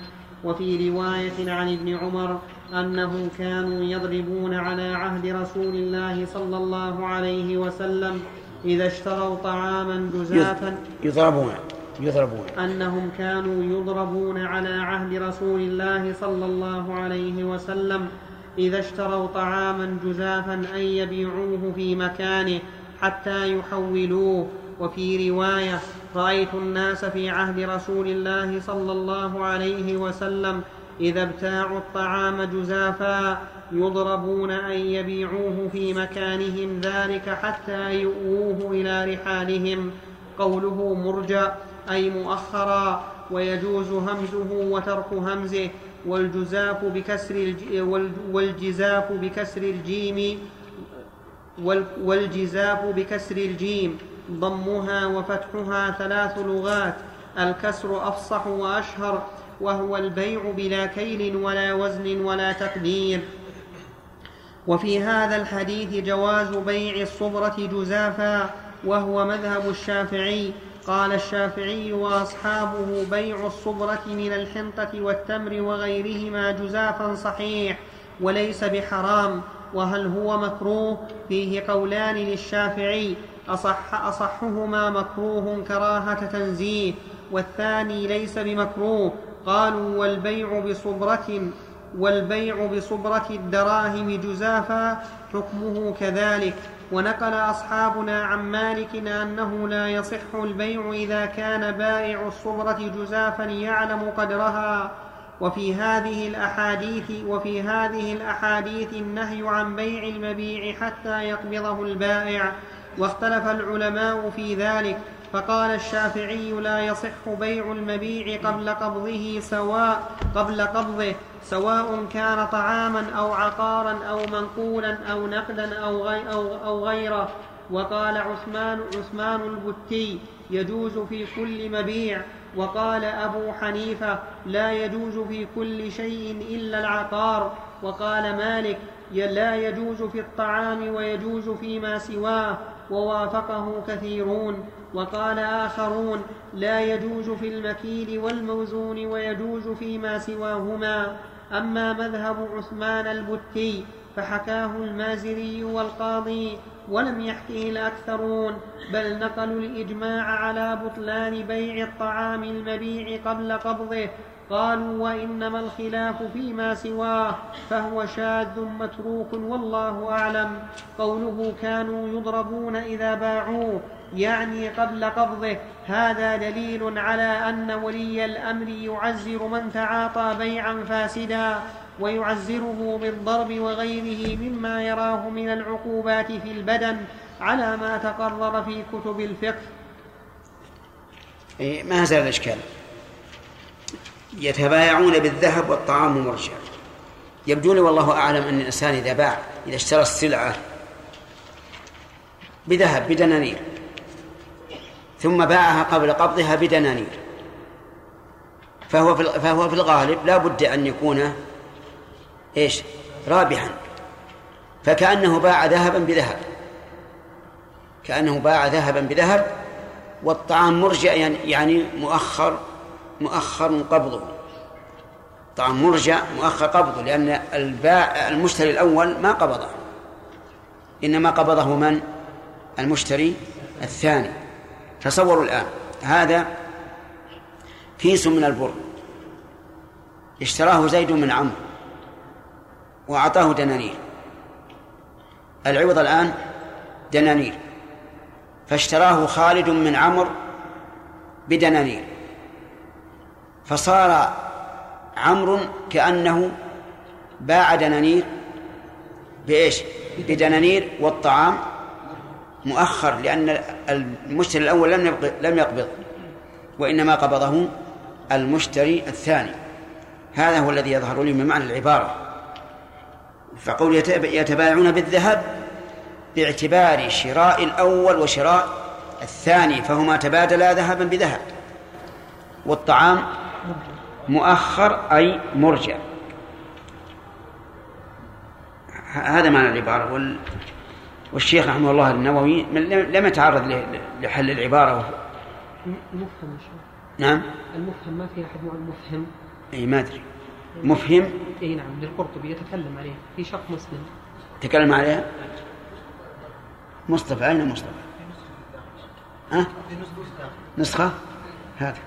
وفي رواية عن ابن عمر أنهم كانوا يضربون على عهد رسول الله صلى الله عليه وسلم إذا اشتروا طعاما جزافا يضربون يضربون. أنهم كانوا يضربون على عهد رسول الله صلى الله عليه وسلم إذا اشتروا طعاما جزافا أن يبيعوه في مكانه حتى يحولوه. وفي رواية رأيت الناس في عهد رسول الله صلى الله عليه وسلم إذا ابتاعوا الطعام جزافا يضربون أن يبيعوه في مكانهم ذلك حتى يؤوه إلى رحالهم. قوله مرجى أي مؤخرا ويجوز همزه وترك همزه. والجزاف بكسر والجزاف بكسر الجيم والجزاف بكسر الجيم. ضمها وفتحها ثلاث لغات. الكسر أفصح وأشهر وهو البيع بلا كيل ولا وزن ولا تقدير. وفي هذا الحديث جواز بيع الصبرة جزافا وهو مذهب الشافعي. قال الشافعي وأصحابه بيع الصبرة من الحنطة والتمر وغيرهما جزافا صحيح وليس بحرام وهل هو مكروه؟ فيه قولان للشافعي أصح أصحهما مكروه كراهة تنزيه والثاني ليس بمكروه قالوا والبيع بصبرة والبيع بصبرة الدراهم جزافا حكمه كذلك. ونقل أصحابنا عن مالك أنه لا يصح البيع إذا كان بائع الصبرة جزافا يعلم قدرها. وفي هذه الأحاديث وفي هذه الأحاديث النهي عن بيع المبيع حتى يقبضه البائع. واختلف العلماء في ذلك. فقال الشافعي لا يصح بيع المبيع قبل قبضه سواء قبل قبضه سواء كان طعاما أو عقارا أو منقولا أو نقدا أو, أو, أو غيره. وقال عثمان عثمان البتي يجوز في كل مبيع. وقال أبو حنيفة لا يجوز في كل شيء إلا العقار. وقال مالك لا يجوز في الطعام ويجوز فيما سواه. ووافقه كثيرون. وقال آخرون لا يجوز في المكيل والموزون ويجوز فيما سواهما. أما مذهب عثمان البتي فحكاه المازري والقاضي ولم يحكه الأكثرون بل نقلوا الإجماع على بطلان بيع الطعام المبيع قبل قبضه. قالوا وإنما الخلاف فيما سواه فهو شاذ متروك والله أعلم. قوله كانوا يضربون إذا باعوه يعني قبل قبضه. هذا دليل على أن ولي الأمر يعزر من تعاطى بيعا فاسدا ويعزره بالضرب وغيره مما يراه من العقوبات في البدن على ما تقرر في كتب الفقه. إيه، ما زال الإشكال؟ يتبايعون بالذهب والطعام مرجع يبدو لي والله أعلم أن الإنسان إذا باع إذا اشترى السلعة بذهب بدنانير ثم باعها قبل قبضها بدنانير. فهو في فهو في الغالب لا بد أن يكون إيش؟ رابحا. فكأنه باع ذهبا بذهب. كأنه باع ذهبا بذهب والطعام مرجع يعني مؤخر مؤخر قبضه. طعام مرجع مؤخر قبضه لأن الباع المشتري الأول ما قبضه. إنما قبضه من؟ المشتري الثاني. تصوروا الآن هذا كيس من البر. اشتراه زيد من عمرو وأعطاه دنانير. العوض الآن دنانير. فاشتراه خالد من عمرو بدنانير. فصار عمرو كأنه باع دنانير بإيش؟ بدنانير والطعام مؤخر لأن المشتري الأول لم لم يقبض وإنما قبضه المشتري الثاني. هذا هو الذي يظهر لي من معنى العبارة. فقول يتبايعون بالذهب باعتبار شراء الأول وشراء الثاني فهما تبادلا ذهبا بذهب. والطعام مؤخر أي مرجع. هذا معنى العبارة. وال... والشيخ رحمه الله النووي لم يتعرض لحل العبارة. المفهم نعم. المفهم ما في أحد المفهم؟ أي ما أدري. مفهم؟ اي نعم للقرطبي يتكلم عليه في شق مسلم. تكلم عليها مصطفى أين مصطفى؟ ها؟ نسخة؟ هذا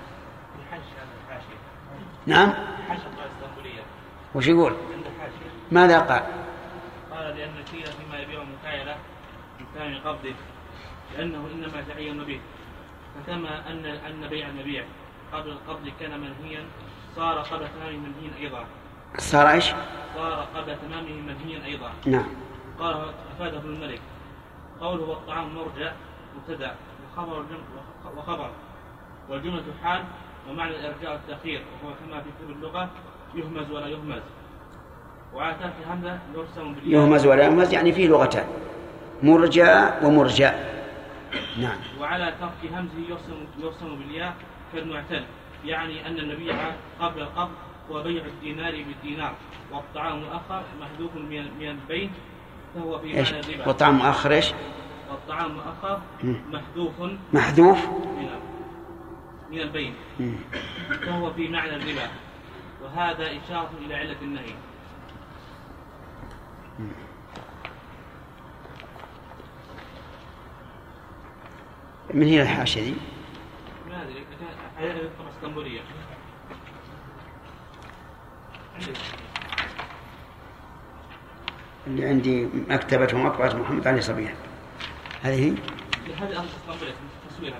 نعم. وش يقول؟ ماذا قال؟ قال لأن الكيل فيما يبيع مكايلة بإمكان قبضه لأنه إنما تعين به فكما أن أن بيع المبيع قبل القبض كان منهيا صار قبل تمامه منهيا أيضا. صار إيش؟ صار قبل تمامه منهيا أيضا. نعم. قال أفاد ابن الملك قوله والطعام مرجع مبتدأ وخبر وخبر. والجملة حال ومعنى الإرجاع والتأخير وهو كما في كتب اللغة يهمز ولا يهمز. وعلى ترك همزة يرسم بالياء. يهمز ولا يهمز يعني فيه لغتان. مرجع ومرجع نعم وعلى ترك همزه يرسم يرسم بالياء كالمعتل يعني أن النبي قبل القبض هو بيع الدينار بالدينار والطعام مؤخر محذوف من من البين فهو في؟ معنى الربا والطعام مؤخر إيش؟ والطعام مؤخر مم. محذوف محذوف من البين مم. فهو في معنى الربا وهذا إشارة إلى علة النهي من هي الحاشية دي؟ ما أدري اللي عندي مكتبة ومطبعة محمد علي صبيح. هذه هي؟ هذه أصل اسطنبولية تصوير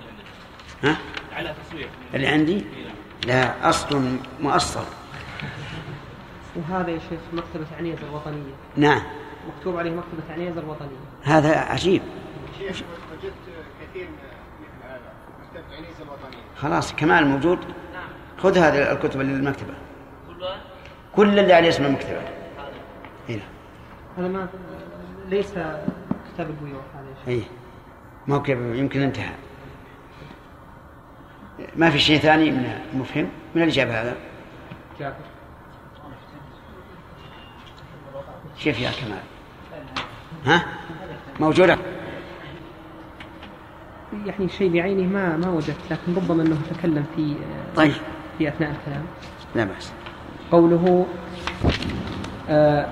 ها؟ على تصوير. اللي عندي؟ إي نعم. لا أصل مؤصل. وهذا يا شيخ مكتبة عنيزة الوطنية. نعم. مكتوب عليه مكتبة عنيزة الوطنية. هذا عجيب شيخ وجدت كثير من مثل هذا في مكتبة عنيزة الوطنية خلاص كمال موجود. خذ هذه الكتب اللي للمكتبة كل اللي عليه اسم المكتبة هنا هذا ما ليس كتاب البيوع هذا اي ما هو كيف؟ يمكن انتهى. ما في شيء ثاني من مفهم من اللي جاب هذا؟ جابر كيف يا كمال. ها؟ موجودة. يعني شيء بعينه ما ما وجدت لكن ربما إنه تكلم في طيب. في أثناء الكلام. لا بأس. قوله آه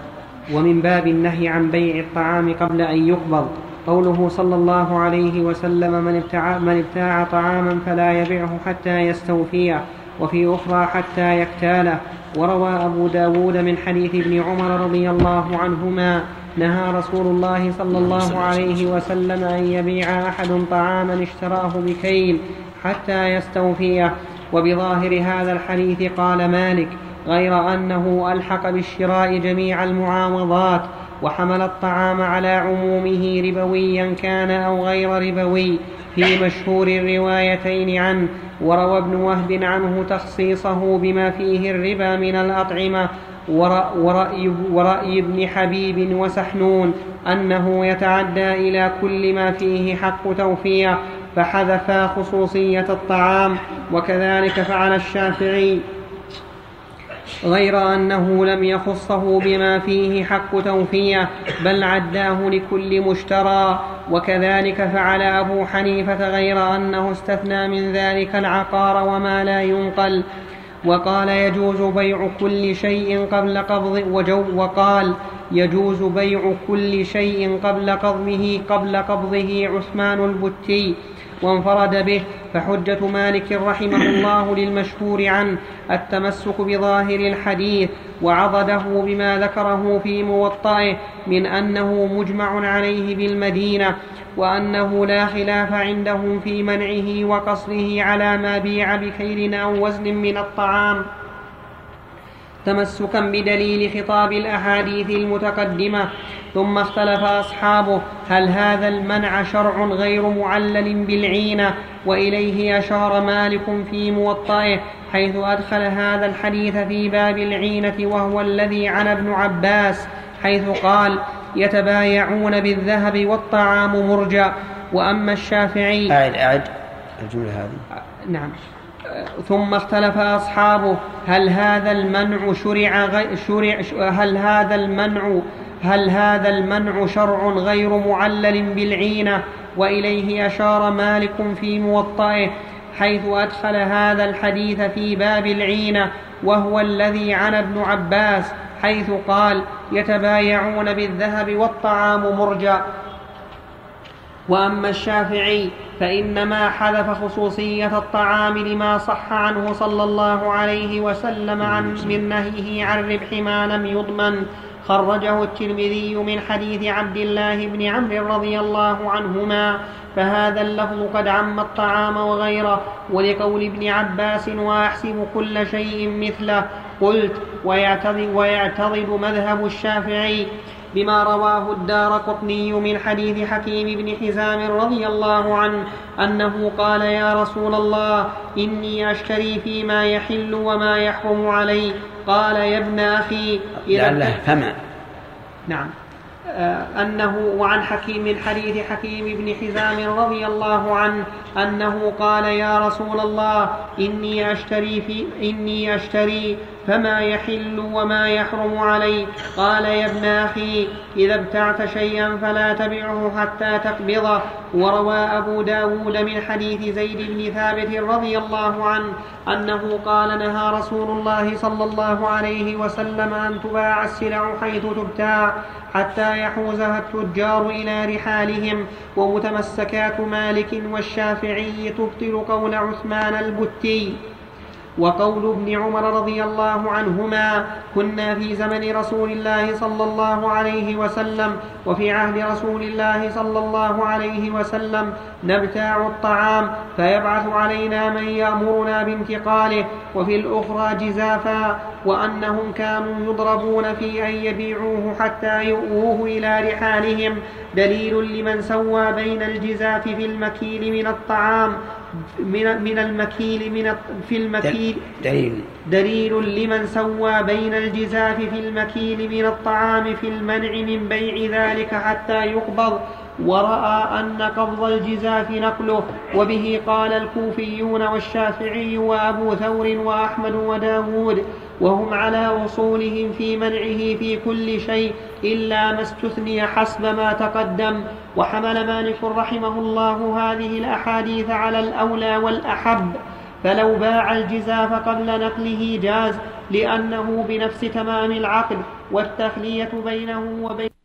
ومن باب النهي عن بيع الطعام قبل أن يقبض. قوله صلى الله عليه وسلم من ابتاع, من ابتاع طعاما فلا يبيعه حتى يستوفيه وفي أخرى حتى يكتاله. وروى أبو داود من حديث ابن عمر رضي الله عنهما نهى رسول الله صلى الله عليه وسلم. أن يبيع أحد طعاما اشتراه بكيل حتى يستوفيه. وبظاهر هذا الحديث قال مالك غير أنه ألحق بالشراء جميع المعاوضات وحمل الطعام على عمومه ربويا كان أو غير ربوي في مشهور الروايتين عنه. وروى ابن وهب عنه تخصيصه بما فيه الربا من الأطعمة ورأي, ورأي ابن حبيب وسحنون أنه يتعدى إلى كل ما فيه حق توفية فحذفا خصوصية الطعام وكذلك فعل الشافعي غير أنه لم يخصه بما فيه حق توفية بل عداه لكل مشترى وكذلك فعل أبو حنيفة غير أنه استثنى من ذلك العقار وما لا ينقل. وقال يجوز بيع كل شيء قبل قبض وجو وقال يجوز بيع كل شيء قبل قبضه قبل قبضه عثمان البتي وانفرد به. فحجة مالك رحمه الله للمشهور عنه التمسك بظاهر الحديث وعضده بما ذكره في موطئه من أنه مجمع عليه بالمدينة وأنه لا خلاف عندهم في منعه وقصره على ما بيع بكيل أو وزن من الطعام. تمسكا بدليل خطاب الأحاديث المتقدمة ثم اختلف أصحابه هل هذا المنع شرع غير معلل بالعينة؟ وإليه أشار مالك في موطئه حيث أدخل هذا الحديث في باب العينة وهو الذي عن ابن عباس حيث قال يتبايعون بالذهب والطعام مرجع وأما الشافعي أعد أعد الجملة هذه. نعم. ثم اختلف أصحابه. هل هذا المنع شرع غي شرع هل هذا المنع هل هذا المنع شرع غير معلل بالعينة؟ وإليه أشار مالك في موطئه حيث أدخل هذا الحديث في باب العينة وهو الذي عن ابن عباس حيث قال يتبايعون بالذهب والطعام مرجع وأما الشافعي فإنما حذف خصوصية الطعام لما صح عنه صلى الله عليه وسلم عن من نهيه عن ربح ما لم يضمن. خرجه الترمذي من حديث عبد الله بن عمرو رضي الله عنهما فهذا اللفظ قد عم الطعام وغيره. ولقول ابن عباس وأحسب كل شيء مثله. قلت ويعتضد, ويعتضد مذهب الشافعي بما رواه الدار قطني من حديث حكيم بن حزام رضي الله عنه أنه قال يا رسول الله إني أشتري فيما يحل وما يحرم علي. قال يا ابن أخي لعله فما. نعم. آه، أنه وعن حكيم من حديث حكيم بن حزام رضي الله عنه أنه قال يا رسول الله إني أشتري في إني أشتري فما يحل وما يحرم عليه قال يا ابن أخي إذا ابتعت شيئا فلا تبعه حتى تقبضه وروى أبو داود من حديث زيد بن ثابت رضي الله عنه أنه قال نهى رسول الله صلى الله عليه وسلم أن تباع السلع حيث تبتاع حتى يحوزها التجار إلى رحالهم ومتمسكات مالك والشافعي تبطل قول عثمان البتي وقول ابن عمر رضي الله عنهما كنا في زمن رسول الله صلى الله عليه وسلم وفي عهد رسول الله صلى الله عليه وسلم نبتاع الطعام فيبعث علينا من يأمرنا بانتقاله وفي الأخرى جزافا وأنهم كانوا يضربون في أن يبيعوه حتى يؤوه إلى رحالهم. دليل لمن سوى بين الجزاف في المكيل من الطعام من من المكيل من في المكيل. دليل. دليل لمن سوى بين الجزاف في المكيل من الطعام في المنع من بيع ذلك حتى يقبض. ورأى أن قبض الجزاف نقله وبه قال الكوفيون والشافعي وأبو ثور وأحمد وداود. وهم على أصولهم في منعه في كل شيء إلا ما استثني حسب ما تقدم. وحمل مالك رحمه الله هذه الأحاديث على الأولى والأحب. فلو باع الجزاف قبل نقله جاز لأنه بنفس تمام العقد والتخلية بينه وبين